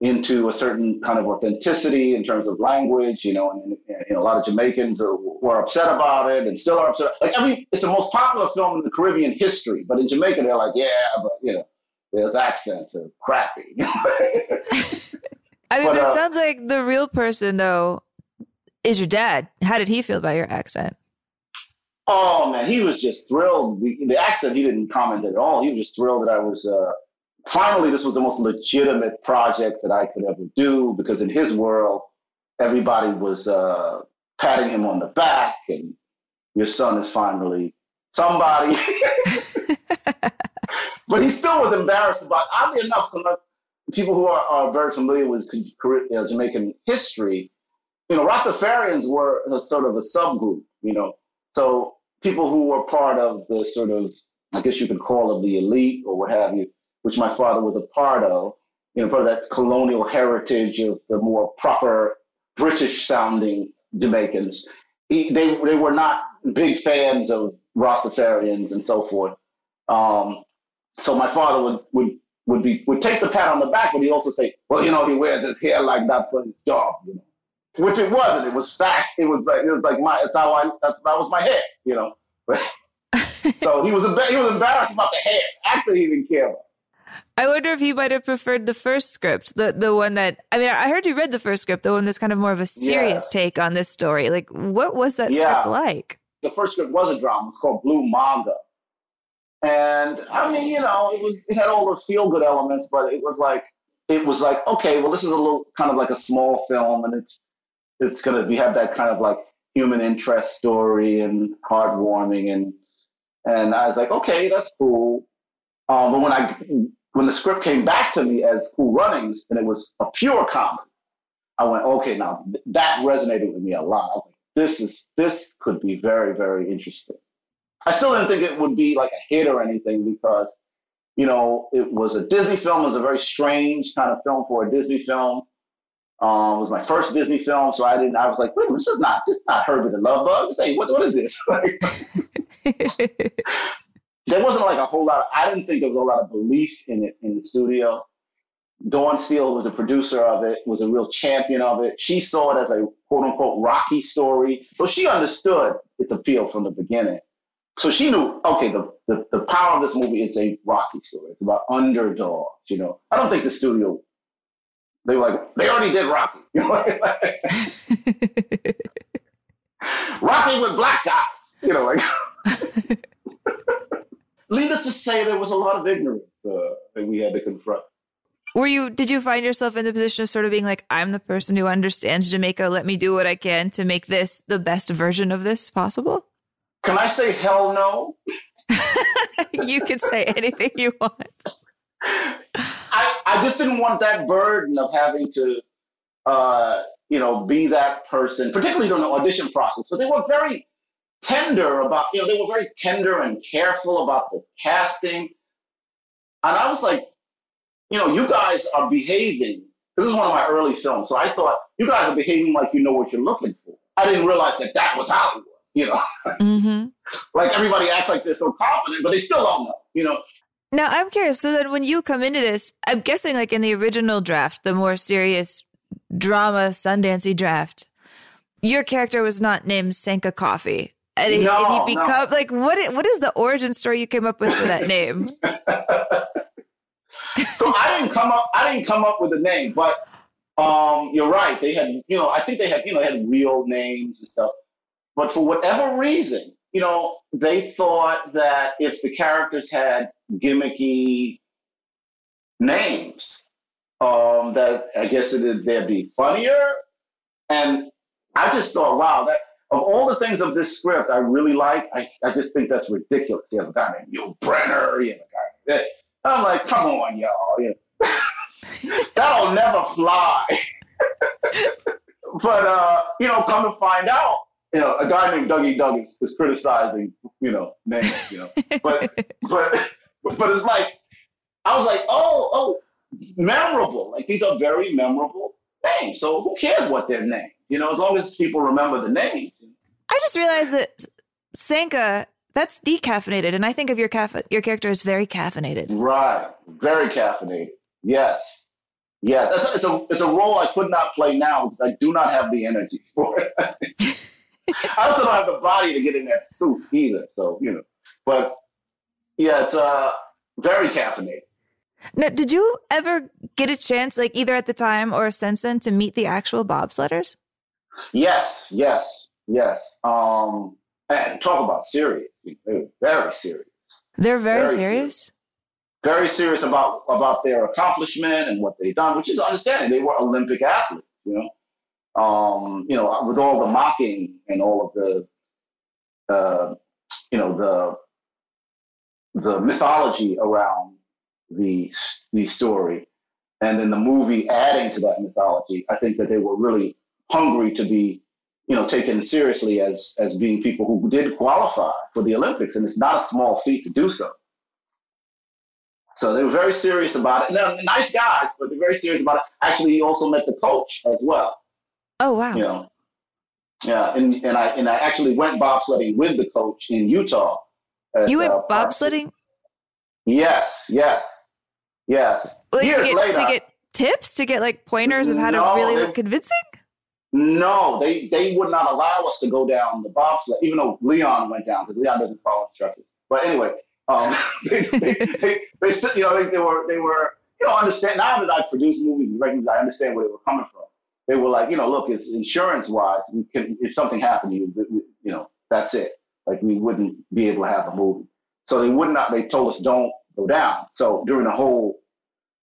Speaker 14: into a certain kind of authenticity in terms of language, you know, and, and you know, a lot of Jamaicans are, were upset about it and still are upset. Like, I mean, it's the most popular film in the Caribbean history, but in Jamaica, they're like, yeah, but you know, there's accents are crappy.
Speaker 2: I mean,
Speaker 14: But,
Speaker 2: but
Speaker 14: uh,
Speaker 2: it sounds like the real person though is your dad. How did he feel about your accent?
Speaker 14: Oh man, he was just thrilled. The, the accent, he didn't comment at all. He was just thrilled that I was. Uh, finally, this was the most legitimate project that I could ever do because in his world, everybody was uh, patting him on the back and your son is finally somebody. but he still was embarrassed about. Oddly enough, people who are, are very familiar with uh, Jamaican history, you know, Rastafarians were a sort of a subgroup. You know, so people who were part of the sort of, I guess you could call it the elite or what have you, which my father was a part of. You know, part of that colonial heritage of the more proper British sounding Jamaicans. He, they they were not big fans of Rastafarians and so forth. Um, so my father would, would would be would take the pat on the back, but he also say, "Well, you know, he wears his hair like that for his job," you know, which it wasn't. It was fact. It was like it was like my. That's how I. That, that was my hair, you know. so he was he was embarrassed about the hair. Actually, he didn't care about.
Speaker 2: I wonder if he might have preferred the first script, the the one that I mean, I heard you read the first script, the one that's kind of more of a serious yeah. take on this story. Like, what was that yeah. script like?
Speaker 14: The first script was a drama. It's called Blue Manga, and I mean, you know, it was it had all the feel good elements, but it was like it was like okay, well, this is a little kind of like a small film, and it's it's gonna be have that kind of like human interest story and heartwarming, and and I was like, okay, that's cool. Um, but when I when the script came back to me as Cool Runnings and it was a pure comedy, I went, okay, now th- that resonated with me a lot. I was like, this is this could be very very interesting. I still didn't think it would be like a hit or anything because, you know, it was a Disney film. It was a very strange kind of film for a Disney film. Um, it was my first Disney film, so I didn't. I was like, wait, this is not this is not Herbie the Love Bug. Say, what what is this? there wasn't like a whole lot. Of, I didn't think there was a lot of belief in it in the studio. Dawn Steel was a producer of it, was a real champion of it. She saw it as a quote unquote Rocky story, so she understood its appeal from the beginning. So she knew, okay, the, the, the power of this movie is a Rocky story. It's about underdogs, you know. I don't think the studio, they were like, they already did Rocky. You know, Rocky with black guys, you know, like. Needless to say, there was a lot of ignorance uh, that we had to confront.
Speaker 2: Were you? Did you find yourself in the position of sort of being like, "I'm the person who understands Jamaica. Let me do what I can to make this the best version of this possible."
Speaker 14: Can I say hell no?
Speaker 2: you can say anything you want.
Speaker 14: I, I just didn't want that burden of having to, uh, you know, be that person, particularly during the audition process. But they were very tender about, you know, they were very tender and careful about the casting. And I was like, you know, you guys are behaving. This is one of my early films. So I thought, you guys are behaving like you know what you're looking for. I didn't realize that that was Hollywood you know. Mm-hmm. like everybody acts like they're so confident, but they still don't know, you know.
Speaker 2: Now I'm curious. So then, when you come into this, I'm guessing like in the original draft, the more serious drama Sundancey draft, your character was not named Sanka Coffie. And, no, and he become no. like what? What is the origin story you came up with for that name?
Speaker 14: so I didn't come up. I didn't come up with a name, but um, you're right. They had, you know, I think they had, you know, had real names and stuff. But for whatever reason, you know, they thought that if the characters had gimmicky names, um, that I guess it, they'd be funnier. And I just thought, wow, that of all the things of this script I really like, I, I just think that's ridiculous. You have a guy named Yul Brenner, you have a guy named I'm like, come on, y'all. You know, that'll never fly. but uh, you know, come to find out, you know, a guy named Dougie Doug is, is criticizing, you know, names, you know, but but but it's like I was like, oh oh, memorable. Like these are very memorable names. So who cares what their name? You know, as long as people remember the name.
Speaker 2: I just realized that Sanka that's decaffeinated, and I think of your caff- your character as very caffeinated.
Speaker 14: Right, very caffeinated. Yes, yes. It's a, it's a it's a role I could not play now because I do not have the energy for it. I also don't have the body to get in that suit either. So, you know, but yeah, it's uh, very caffeinated.
Speaker 2: Now, did you ever get a chance, like either at the time or since then, to meet the actual bobsledders?
Speaker 14: Yes, yes, yes. Um, and talk about serious. They're very serious.
Speaker 2: They're very,
Speaker 14: Very
Speaker 2: serious.
Speaker 14: Very serious about about their accomplishment and what they've done, which is understanding. They were Olympic athletes, you know. Um, you know, with all the mocking and all of the, uh, you know, the the mythology around the the story, and then the movie adding to that mythology, I think that they were really hungry to be, you know, taken seriously as as being people who did qualify for the Olympics, and it's not a small feat to do so. So they were very serious about it. They're nice guys, but they're very serious about it. Actually, he also met the coach as well.
Speaker 2: Oh wow!
Speaker 14: You know, yeah, and and I and I actually went bobsledding with the coach in Utah. at,
Speaker 2: You went
Speaker 14: uh,
Speaker 2: bobsledding
Speaker 14: Yes, yes, yes.
Speaker 2: like, to, get,
Speaker 14: later,
Speaker 2: to get tips, to get like pointers of how
Speaker 14: No,
Speaker 2: to really
Speaker 14: they-
Speaker 2: look convincing.
Speaker 14: No, they they would not allow us to go down the bobsled, even though Leon went down because Leon doesn't follow instructions. But anyway, um, they, they, they, they, you know, they, they were they were you know understand now that I produce movies and I understand where they were coming from. They were like, you know, look, it's insurance wise. If something happened to you, you know, that's it. Like we wouldn't be able to have a movie. So they would not. They told us don't go down. So during the whole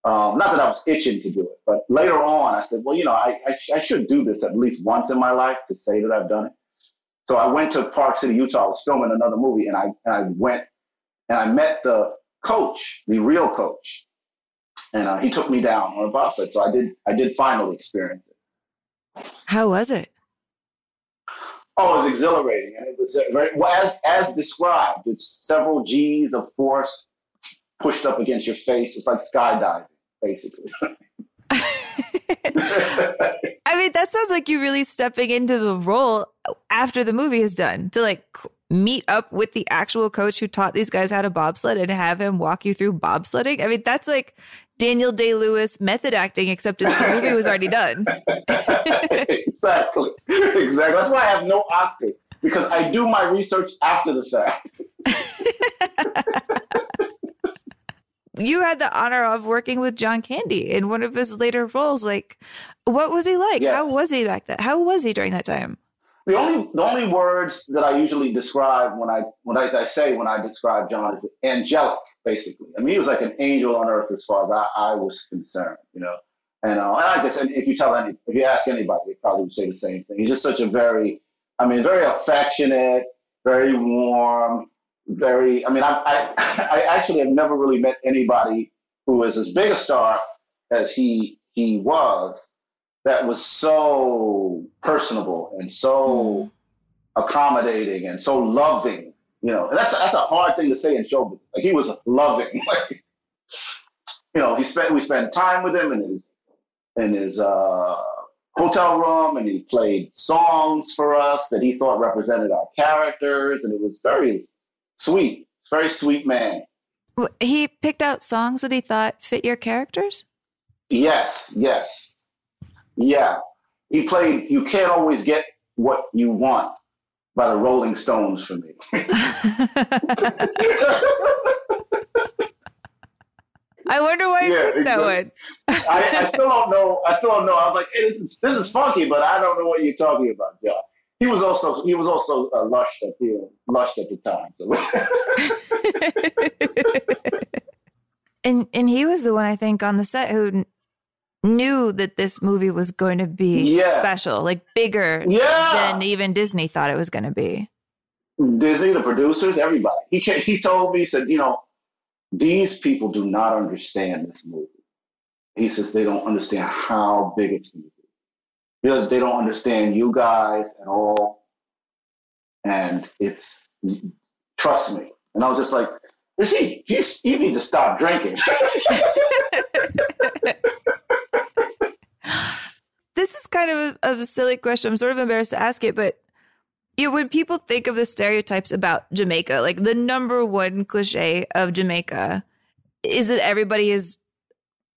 Speaker 14: um, not that I was itching to do it, but later on, I said, well, you know, I, I, sh- I should do this at least once in my life to say that I've done it. So I went to Park City, Utah. I was filming another movie, and I and I went and I met the coach, the real coach, and uh, he took me down on a bobsled. So I did I did finally experience it.
Speaker 2: How was it?
Speaker 14: Oh, it was exhilarating, and it was uh, very well, as as described. It's several G's of force pushed up against your face. It's like skydiving, basically.
Speaker 2: I mean, that sounds like you really stepping into the role after the movie is done to like meet up with the actual coach who taught these guys how to bobsled and have him walk you through bobsledding. I mean, that's like Daniel Day Lewis method acting, except the movie was already done.
Speaker 14: exactly, exactly. That's why I have no Oscar because I do my research after the fact.
Speaker 2: You had the honor of working with John Candy in one of his later roles. Like, what was he like?
Speaker 14: Yes.
Speaker 2: How was he back then? How was he during that time?
Speaker 14: The only the only words that I usually describe when I when I, I say when I describe John is angelic, basically. I mean, he was like an angel on earth as far as I, I was concerned, you know. And, uh, and I guess and if you tell any, if you ask anybody, they probably would say the same thing. He's just such a very, I mean, very affectionate, very warm, very. I mean, I I, I actually have never really met anybody who is as big a star as he he was that was so personable and so accommodating and so loving. You know, and that's that's a hard thing to say in showbiz. Like he was loving. Like, you know, he spent we spent time with him in his in his uh, hotel room, and he played songs for us that he thought represented our characters, and it was very sweet, very sweet man.
Speaker 2: He picked out songs that he thought fit your characters.
Speaker 14: Yes, yes. Yeah. He played You Can't Always Get What You Want by the Rolling Stones for me.
Speaker 2: I wonder why you
Speaker 14: Yeah,
Speaker 2: picked that one.
Speaker 14: I, I still don't know. I still don't know. I was like, hey, this is this is funky, but I don't know what you're talking about, John. He was also he was also uh, lushed at the lushed at the time. So
Speaker 2: And and he was the one I think on the set who knew that this movie was going to be
Speaker 14: Yeah.
Speaker 2: special, like bigger
Speaker 14: Yeah.
Speaker 2: than even Disney thought it was going to be.
Speaker 14: Disney, the producers, everybody. He ca he told me, he said, you know, these people do not understand this movie. He says they don't understand how big it's going to be because they don't understand you guys at all. And it's trust me. And I was just like, is he? You, you need to stop drinking.
Speaker 2: This is kind of a, a silly question. I'm sort of embarrassed to ask it, but you know, when people think of the stereotypes about Jamaica, like the number one cliche of Jamaica is that everybody is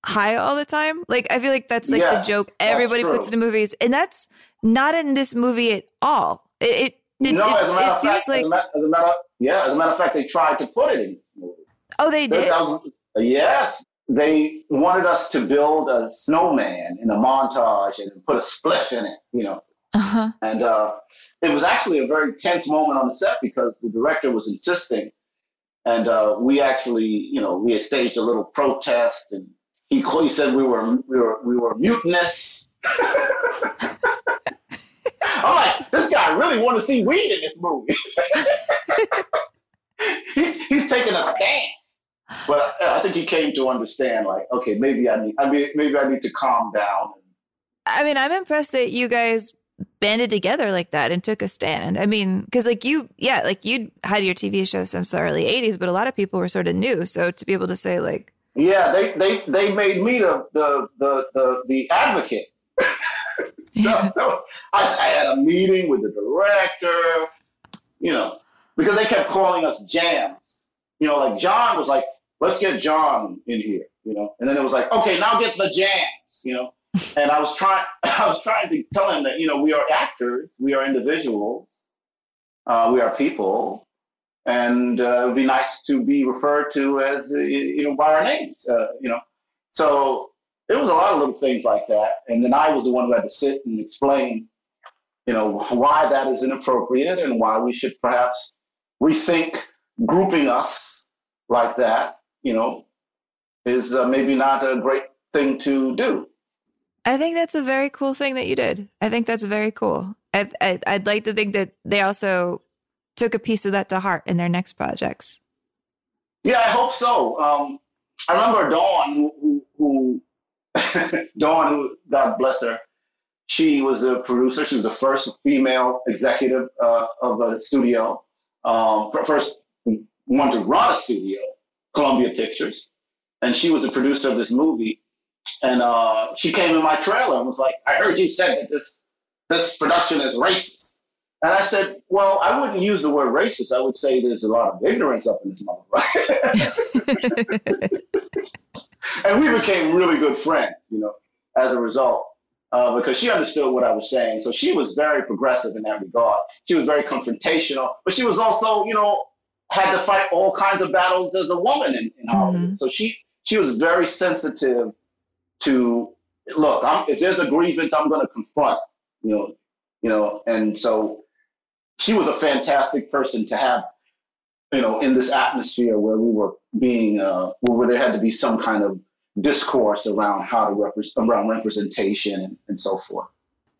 Speaker 2: high all the time. Like I feel like that's like
Speaker 14: Yes,
Speaker 2: the joke everybody puts into movies, and that's not in this movie at all. It it,
Speaker 14: no,
Speaker 2: it-
Speaker 14: as a matter of fact,
Speaker 2: like
Speaker 14: as, a matter, as a matter, yeah, as a matter of fact, they tried to put it in this movie.
Speaker 2: oh they did.
Speaker 14: was- yes, they wanted us to build a snowman in a montage and put a spliff in it, you know.
Speaker 2: Uh-huh.
Speaker 14: And uh, it was actually a very tense moment on the set because the director was insisting. And uh, we actually, you know, we had staged a little protest and he, he said we were, we were, we were mutinous. I'm like, this guy really want to see weed in this movie. he, he's taking a stance. But uh, I think he came to understand, like, okay, maybe I need, I mean, maybe I need to calm down.
Speaker 2: I mean, I'm impressed that you guys banded together like that and took a stand. I mean, because like you, yeah, like you had your TV show since the early '80s, but a lot of people were sort of new. So to be able to say like,
Speaker 14: Yeah, they they they made me the the the the, the advocate. no, no. I, I had a meeting with the director, you know, because they kept calling us jams. You know, like John was like, let's get John in here, you know, and then it was like, okay, now get the jams, you know. And I was trying, I was trying to tell him that you know we are actors, we are individuals, uh, we are people, and uh, it would be nice to be referred to as uh, you know by our names, uh, you know. So it was a lot of little things like that, and then I was the one who had to sit and explain, you know, why that is inappropriate and why we should perhaps rethink grouping us like that, you know, is uh, maybe not a great thing to do.
Speaker 2: I think that's a very cool thing that you did. I think that's very cool. I, I, I'd like to think that they also took a piece of that to heart in their next projects.
Speaker 14: Yeah, I hope so. Um, I remember Dawn, who, who, Dawn, who God bless her, she was a producer. She was the first female executive uh, of a studio, um, first one to run a studio, Columbia Pictures, and she was the producer of this movie. And uh, she came in my trailer and was like, "I heard you said that this this production is racist." And I said, "Well, I wouldn't use the word racist. I would say there's a lot of ignorance up in this motherfucker." and we became really good friends, you know, as a result, uh, because she understood what I was saying. So she was very progressive in that regard. She was very confrontational, but she was also, you know, had to fight all kinds of battles as a woman in, in Hollywood. So she she was very sensitive to look. I'm, if there's a grievance, I'm going to confront. You know, you know, and so she was a fantastic person to have. You know, in this atmosphere where we were being, uh, where there had to be some kind of discourse around how to represent around representation and, and so forth.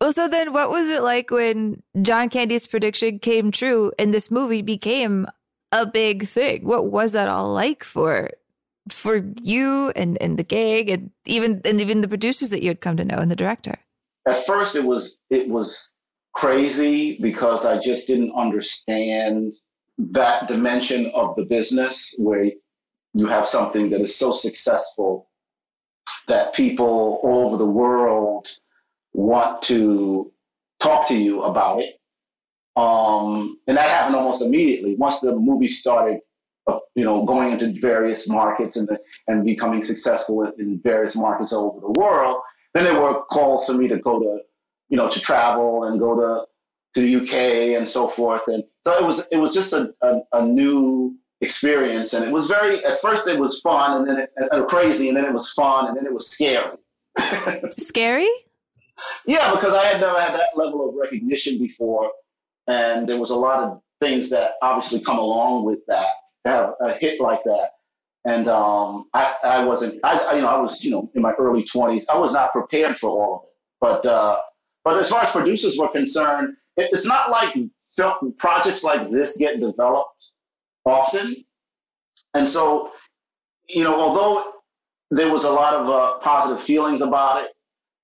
Speaker 2: Well, so then what was it like when John Candy's prediction came true and this movie became a big thing? What was that all like for for you and, and the gang and even and even the producers that you had come to know and the director?
Speaker 14: At first it was it was crazy because I just didn't understand that dimension of the business where you have something that is so successful that people all over the world want to talk to you about it. Um, and that happened almost immediately. Once the movie started, uh, you know, going into various markets and, the, and becoming successful in, in various markets all over the world, then there were calls for me to go to, you know, to travel and go to, to the UK and so forth. And so it was, it was just a, a, a new experience. And it was very, at first it was fun and then it, uh, crazy and then it was fun and then it was scary.
Speaker 2: Scary?
Speaker 14: Yeah, because I had never had that level of recognition before, and there was a lot of things that obviously come along with that. To have a hit like that, and um, I, I wasn't. I, I, you know, I was, you know, in my early twenties. I was not prepared for all of it. But uh, but as far as producers were concerned, it's not like film projects like this get developed often, and so you know, although there was a lot of uh, positive feelings about it.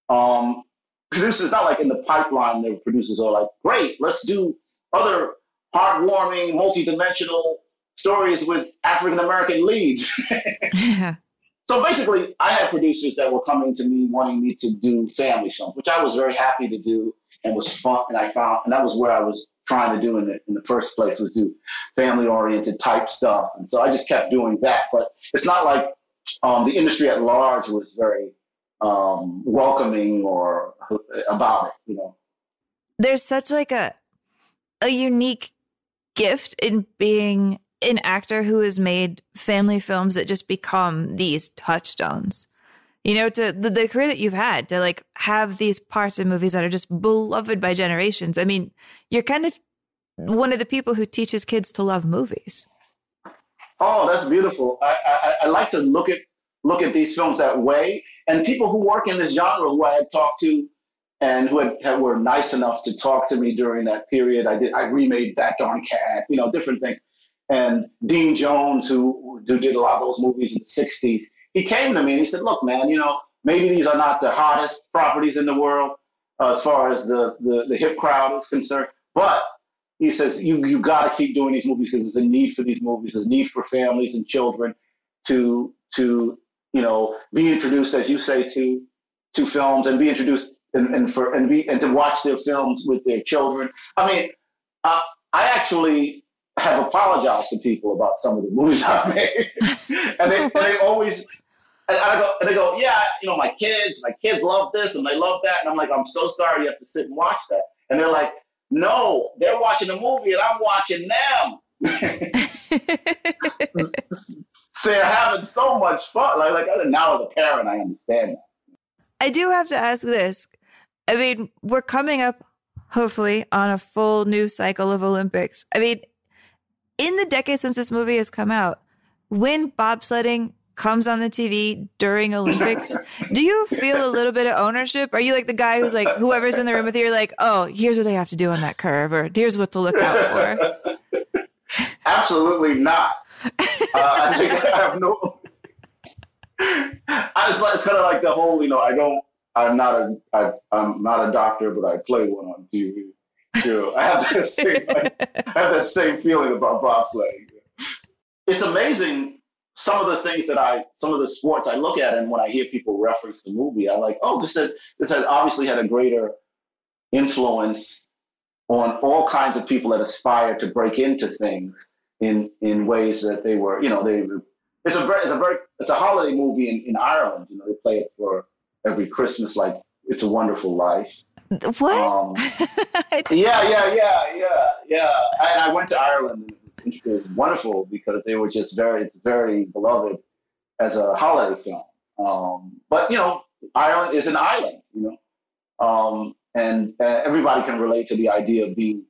Speaker 14: Um, producers not like in the pipeline the producers are like great let's do other heartwarming multi-dimensional stories with african american leads so basically i had producers that were coming to me wanting me to do family films which i was very happy to do and was fun and i found and that was where i was trying to do in the, in the first place was do family oriented type stuff and so i just kept doing that but it's not like um, the industry at large was very um, welcoming or about it, you know.
Speaker 2: There's such like a a unique gift in being an actor who has made family films that just become these touchstones. you know, to the, the career that you've had to like have these parts of movies that are just beloved by generations. I mean, you're kind of one of the people who teaches kids to love movies.
Speaker 14: Oh, that's beautiful. I, I, I like to look at look at these films that way. And people who work in this genre who I had talked to and who had, had, were nice enough to talk to me during that period. I did I remade that darn cat, you know, different things. And Dean Jones, who who did a lot of those movies in the '60s, he came to me and he said, "Look, man, you know, maybe these are not the hottest properties in the world uh, as far as the, the the hip crowd is concerned, but he says you you got to keep doing these movies because there's a need for these movies. There's a need for families and children to to you know be introduced, as you say, to to films and be introduced and, and for and be and to watch their films with their children. I mean, uh, I actually have apologized to people about some of the movies I made, and they and they always. And I go, and they go, yeah, you know, my kids, my kids love this and they love that, and I'm like, I'm so sorry you have to sit and watch that. And they're like, no, they're watching a movie and I'm watching them. they're having so much fun. Like, like now as a parent, I understand that.
Speaker 2: I do have to ask this. I mean, we're coming up, hopefully, on a full new cycle of Olympics. I mean, in the decade since this movie has come out, when bobsledding comes on the TV during Olympics, do you feel a little bit of ownership? Are you like the guy who's like, whoever's in the room with you, you're like, oh, here's what they have to do on that curve, or here's what to look out for?
Speaker 14: Absolutely not. Uh, I think I have no. I was it's kind of like the whole, you know, I don't, I'm not a, I, I'm not a doctor, but I play one on TV. Know, I have that same, I have that same feeling about bobsledding. It's amazing some of the things that I, some of the sports I look at, and when I hear people reference the movie, I'm like, oh, this has, this has obviously had a greater influence on all kinds of people that aspire to break into things in in ways that they were, you know, they. It's a very, it's a very, it's a holiday movie in, in Ireland. You know, they play it for every Christmas, like "It's a Wonderful Life."
Speaker 2: What?
Speaker 14: Um, yeah, yeah, yeah, yeah, yeah. And I went to Ireland and it was wonderful because they were just very, it's very beloved as a holiday film. Um, but you know, Ireland is an island, you know, um, and uh, everybody can relate to the idea of being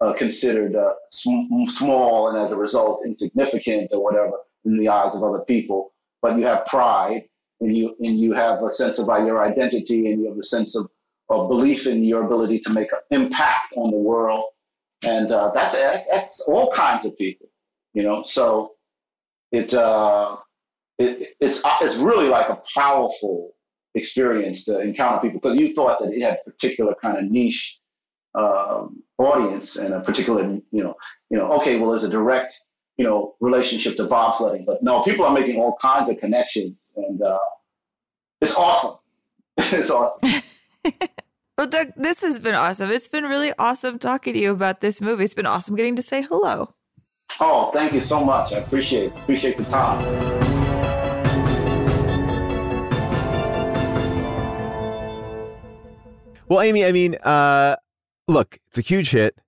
Speaker 14: uh, considered uh, sm- small and as a result insignificant or whatever in the eyes of other people. But you have pride, and you and you have a sense of your identity, and you have a sense of, of belief in your ability to make an impact on the world. And uh, that's, that's, that's all kinds of people, you know. So it, uh, it it's it's really like a powerful experience to encounter people because you thought that it had a particular kind of niche um, audience and a particular you know you know okay well there's a direct you know relationship to bobsledding but no people are making all kinds of connections and uh, it's awesome. It's awesome
Speaker 2: Well, Doug, this has been awesome. It's been really awesome talking to you about this movie. It's been awesome getting to say hello.
Speaker 14: Oh, thank you so much. I appreciate it. appreciate the time.
Speaker 1: Well, Amy, I mean, uh, look, it's a huge hit.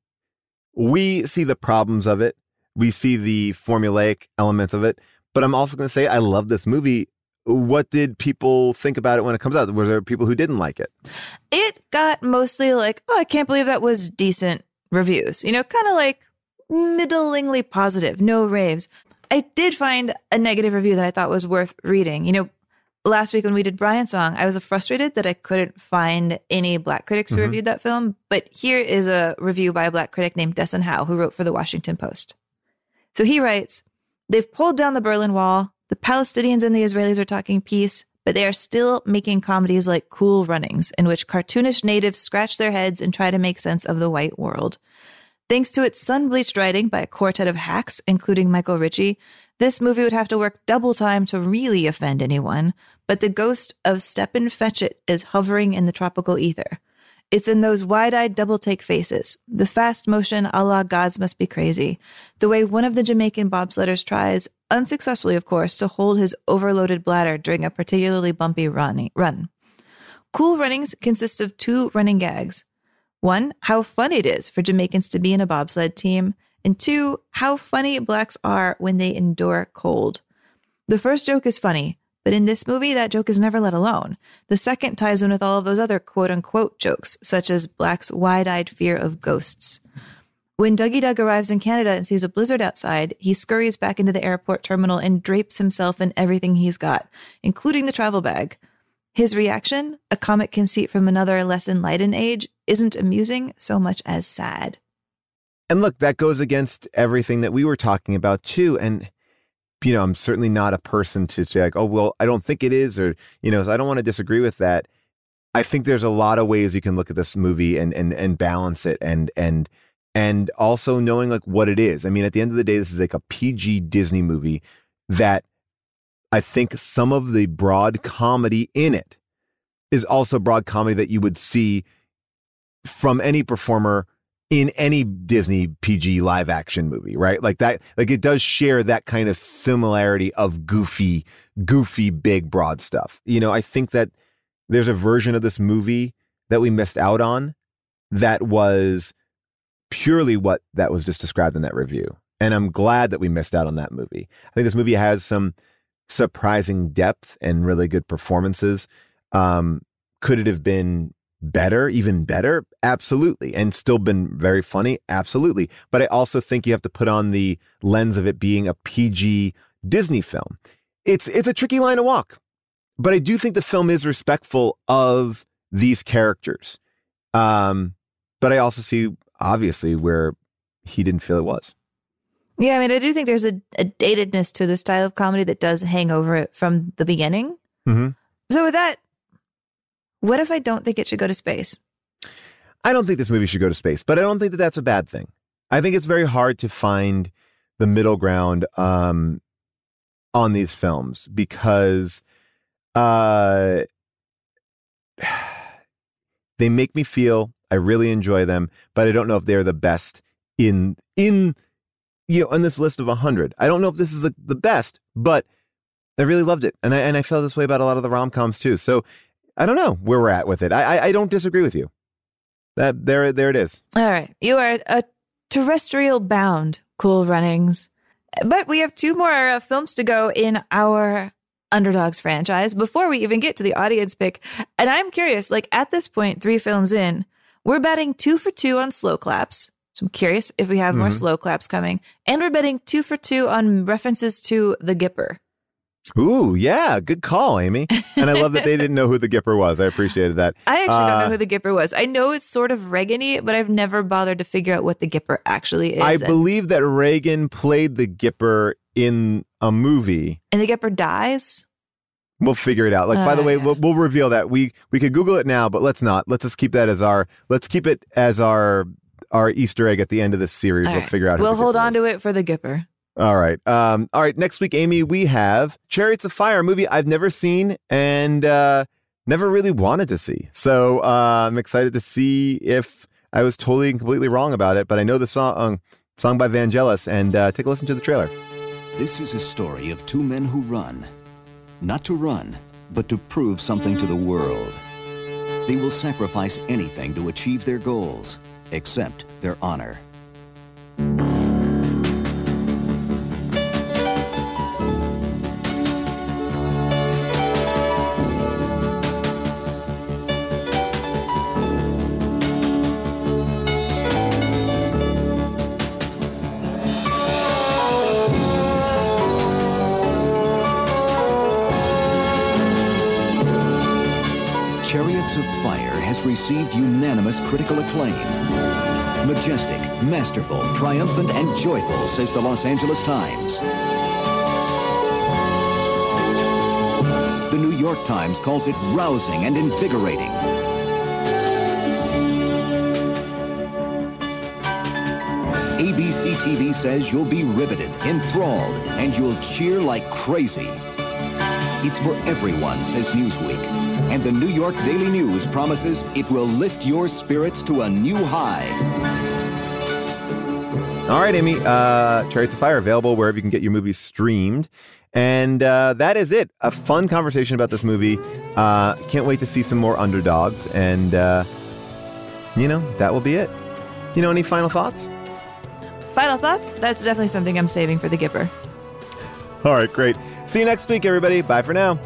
Speaker 1: We see the problems of it. We see the formulaic elements of it. But I'm also going to say I love this movie what did people think about it when it comes out? Were there people who didn't like it?
Speaker 2: It got mostly like, oh, I can't believe that was decent reviews. You know, kind of like middlingly positive, no raves. I did find a negative review that I thought was worth reading. You know, last week when we did Brian's song, I was frustrated that I couldn't find any black critics who mm-hmm. reviewed that film. But here is a review by a black critic named Desson Howe, who wrote for the Washington Post. So he writes, They've pulled down the Berlin Wall. The Palestinians and the Israelis are talking peace, but they are still making comedies like Cool Runnings, in which cartoonish natives scratch their heads and try to make sense of the white world. Thanks to its sun bleached writing by a quartet of hacks, including Michael Ritchie, this movie would have to work double time to really offend anyone, but the ghost of Stepin Fetchit is hovering in the tropical ether. It's in those wide eyed double take faces, the fast motion a la gods must be crazy, the way one of the Jamaican bobsledders tries, unsuccessfully of course, to hold his overloaded bladder during a particularly bumpy run. Cool Runnings consists of two running gags. One, how fun it is for Jamaicans to be in a bobsled team, and two, how funny blacks are when they endure cold. The first joke is funny, But in this movie, that joke is never let alone. The second ties in with all of those other quote unquote jokes, such as Black's wide eyed fear of ghosts. When Dougie Doug arrives in Canada and sees a blizzard outside, he scurries back into the airport terminal and drapes himself in everything he's got, including the travel bag. His reaction, a comic conceit from another less enlightened age, isn't amusing so much as sad.
Speaker 1: And look, that goes against everything that we were talking about too. And you know, I'm certainly not a person to say like, oh well, I don't think it is, or you know, so I don't want to disagree with that. I think there's a lot of ways you can look at this movie and and and balance it and and and also knowing like what it is. I mean, at the end of the day, this is like a PG Disney movie that I think some of the broad comedy in it is also broad comedy that you would see from any performer in any Disney PG live action movie, right? Like that, like it does share that kind of similarity of goofy, goofy, big, broad stuff. You know, I think that there's a version of this movie that we missed out on that was purely what that was just described in that review. And I'm glad that we missed out on that movie. I think this movie has some surprising depth and really good performances. Um, could it have been better, even better? Absolutely. And still been very funny? Absolutely. But I also think you have to put on the lens of it being a PG Disney film. It's it's a tricky line to walk. But I do think the film is respectful of these characters. Um, but I also see obviously where he didn't feel it was.
Speaker 2: Yeah, I mean, I do think there's a, a datedness to the style of comedy that does hang over it from the beginning.
Speaker 1: Mm-hmm.
Speaker 2: So, with that, what if I don't think it should go to space?
Speaker 1: I don't think this movie should go to space, but I don't think that that's a bad thing. I think it's very hard to find the middle ground um, on these films because uh, they make me feel I really enjoy them, but I don't know if they're the best in in you know on this list of hundred. I don't know if this is the best, but I really loved it, and I and I felt this way about a lot of the rom coms too. So I don't know where we're at with it. I, I I don't disagree with you. That there there it is.
Speaker 2: All right, you are a terrestrial bound, Cool Runnings, but we have two more uh, films to go in our Underdogs franchise before we even get to the audience pick. And I'm curious, like at this point, three films in, we're betting two for two on slow claps. So I'm curious if we have more
Speaker 1: Mhm.
Speaker 2: slow claps coming. And we're betting two for two on references to the Gipper.
Speaker 1: Ooh, yeah, good call, Amy. And I love that they didn't know who the Gipper was. I appreciated that.
Speaker 2: I actually don't
Speaker 1: Uh,
Speaker 2: know who the Gipper was. I know it's sort of Reagan-y, but I've never bothered to figure out what the Gipper actually is.
Speaker 1: I believe that Reagan played the Gipper in a movie.
Speaker 2: and the Gipper dies.
Speaker 1: We'll figure it out. Like, by the
Speaker 2: Oh,
Speaker 1: way, we'll, we'll reveal that. We we could Google it now, but let's not. Let's just keep that as our. Let's keep it as our our Easter egg at the end of this series.
Speaker 2: All
Speaker 1: we'll
Speaker 2: right.
Speaker 1: figure out.
Speaker 2: We'll hold on to it for the Gipper.
Speaker 1: All right. Um, all right. Next week, Amy, we have Chariots of Fire, a movie I've never seen and uh, never really wanted to see. So uh, I'm excited to see if I was totally and completely wrong about it. But I know the song, song by Vangelis, and uh, take a listen to the trailer.
Speaker 15: This is a story of two men who run. Not to run, but to prove something to the world. They will sacrifice anything to achieve their goals, except their honor. Has received unanimous critical acclaim. Majestic, masterful, triumphant, and joyful, says the Los Angeles Times. The New York Times calls it rousing and invigorating. ABC TV says you'll be riveted, enthralled, and you'll cheer like crazy. It's for everyone, says Newsweek. And the New York Daily News promises it will lift your spirits to a new high.
Speaker 1: All right, Amy. Uh, Chariots of Fire available wherever you can get your movies streamed. And uh, that is it. A fun conversation about this movie. Uh, can't wait to see some more underdogs. And, uh, you know, that will be it. You know, any final thoughts?
Speaker 2: Final thoughts? That's definitely something I'm saving for the Gipper.
Speaker 1: All right, great. See you next week, everybody. Bye for now.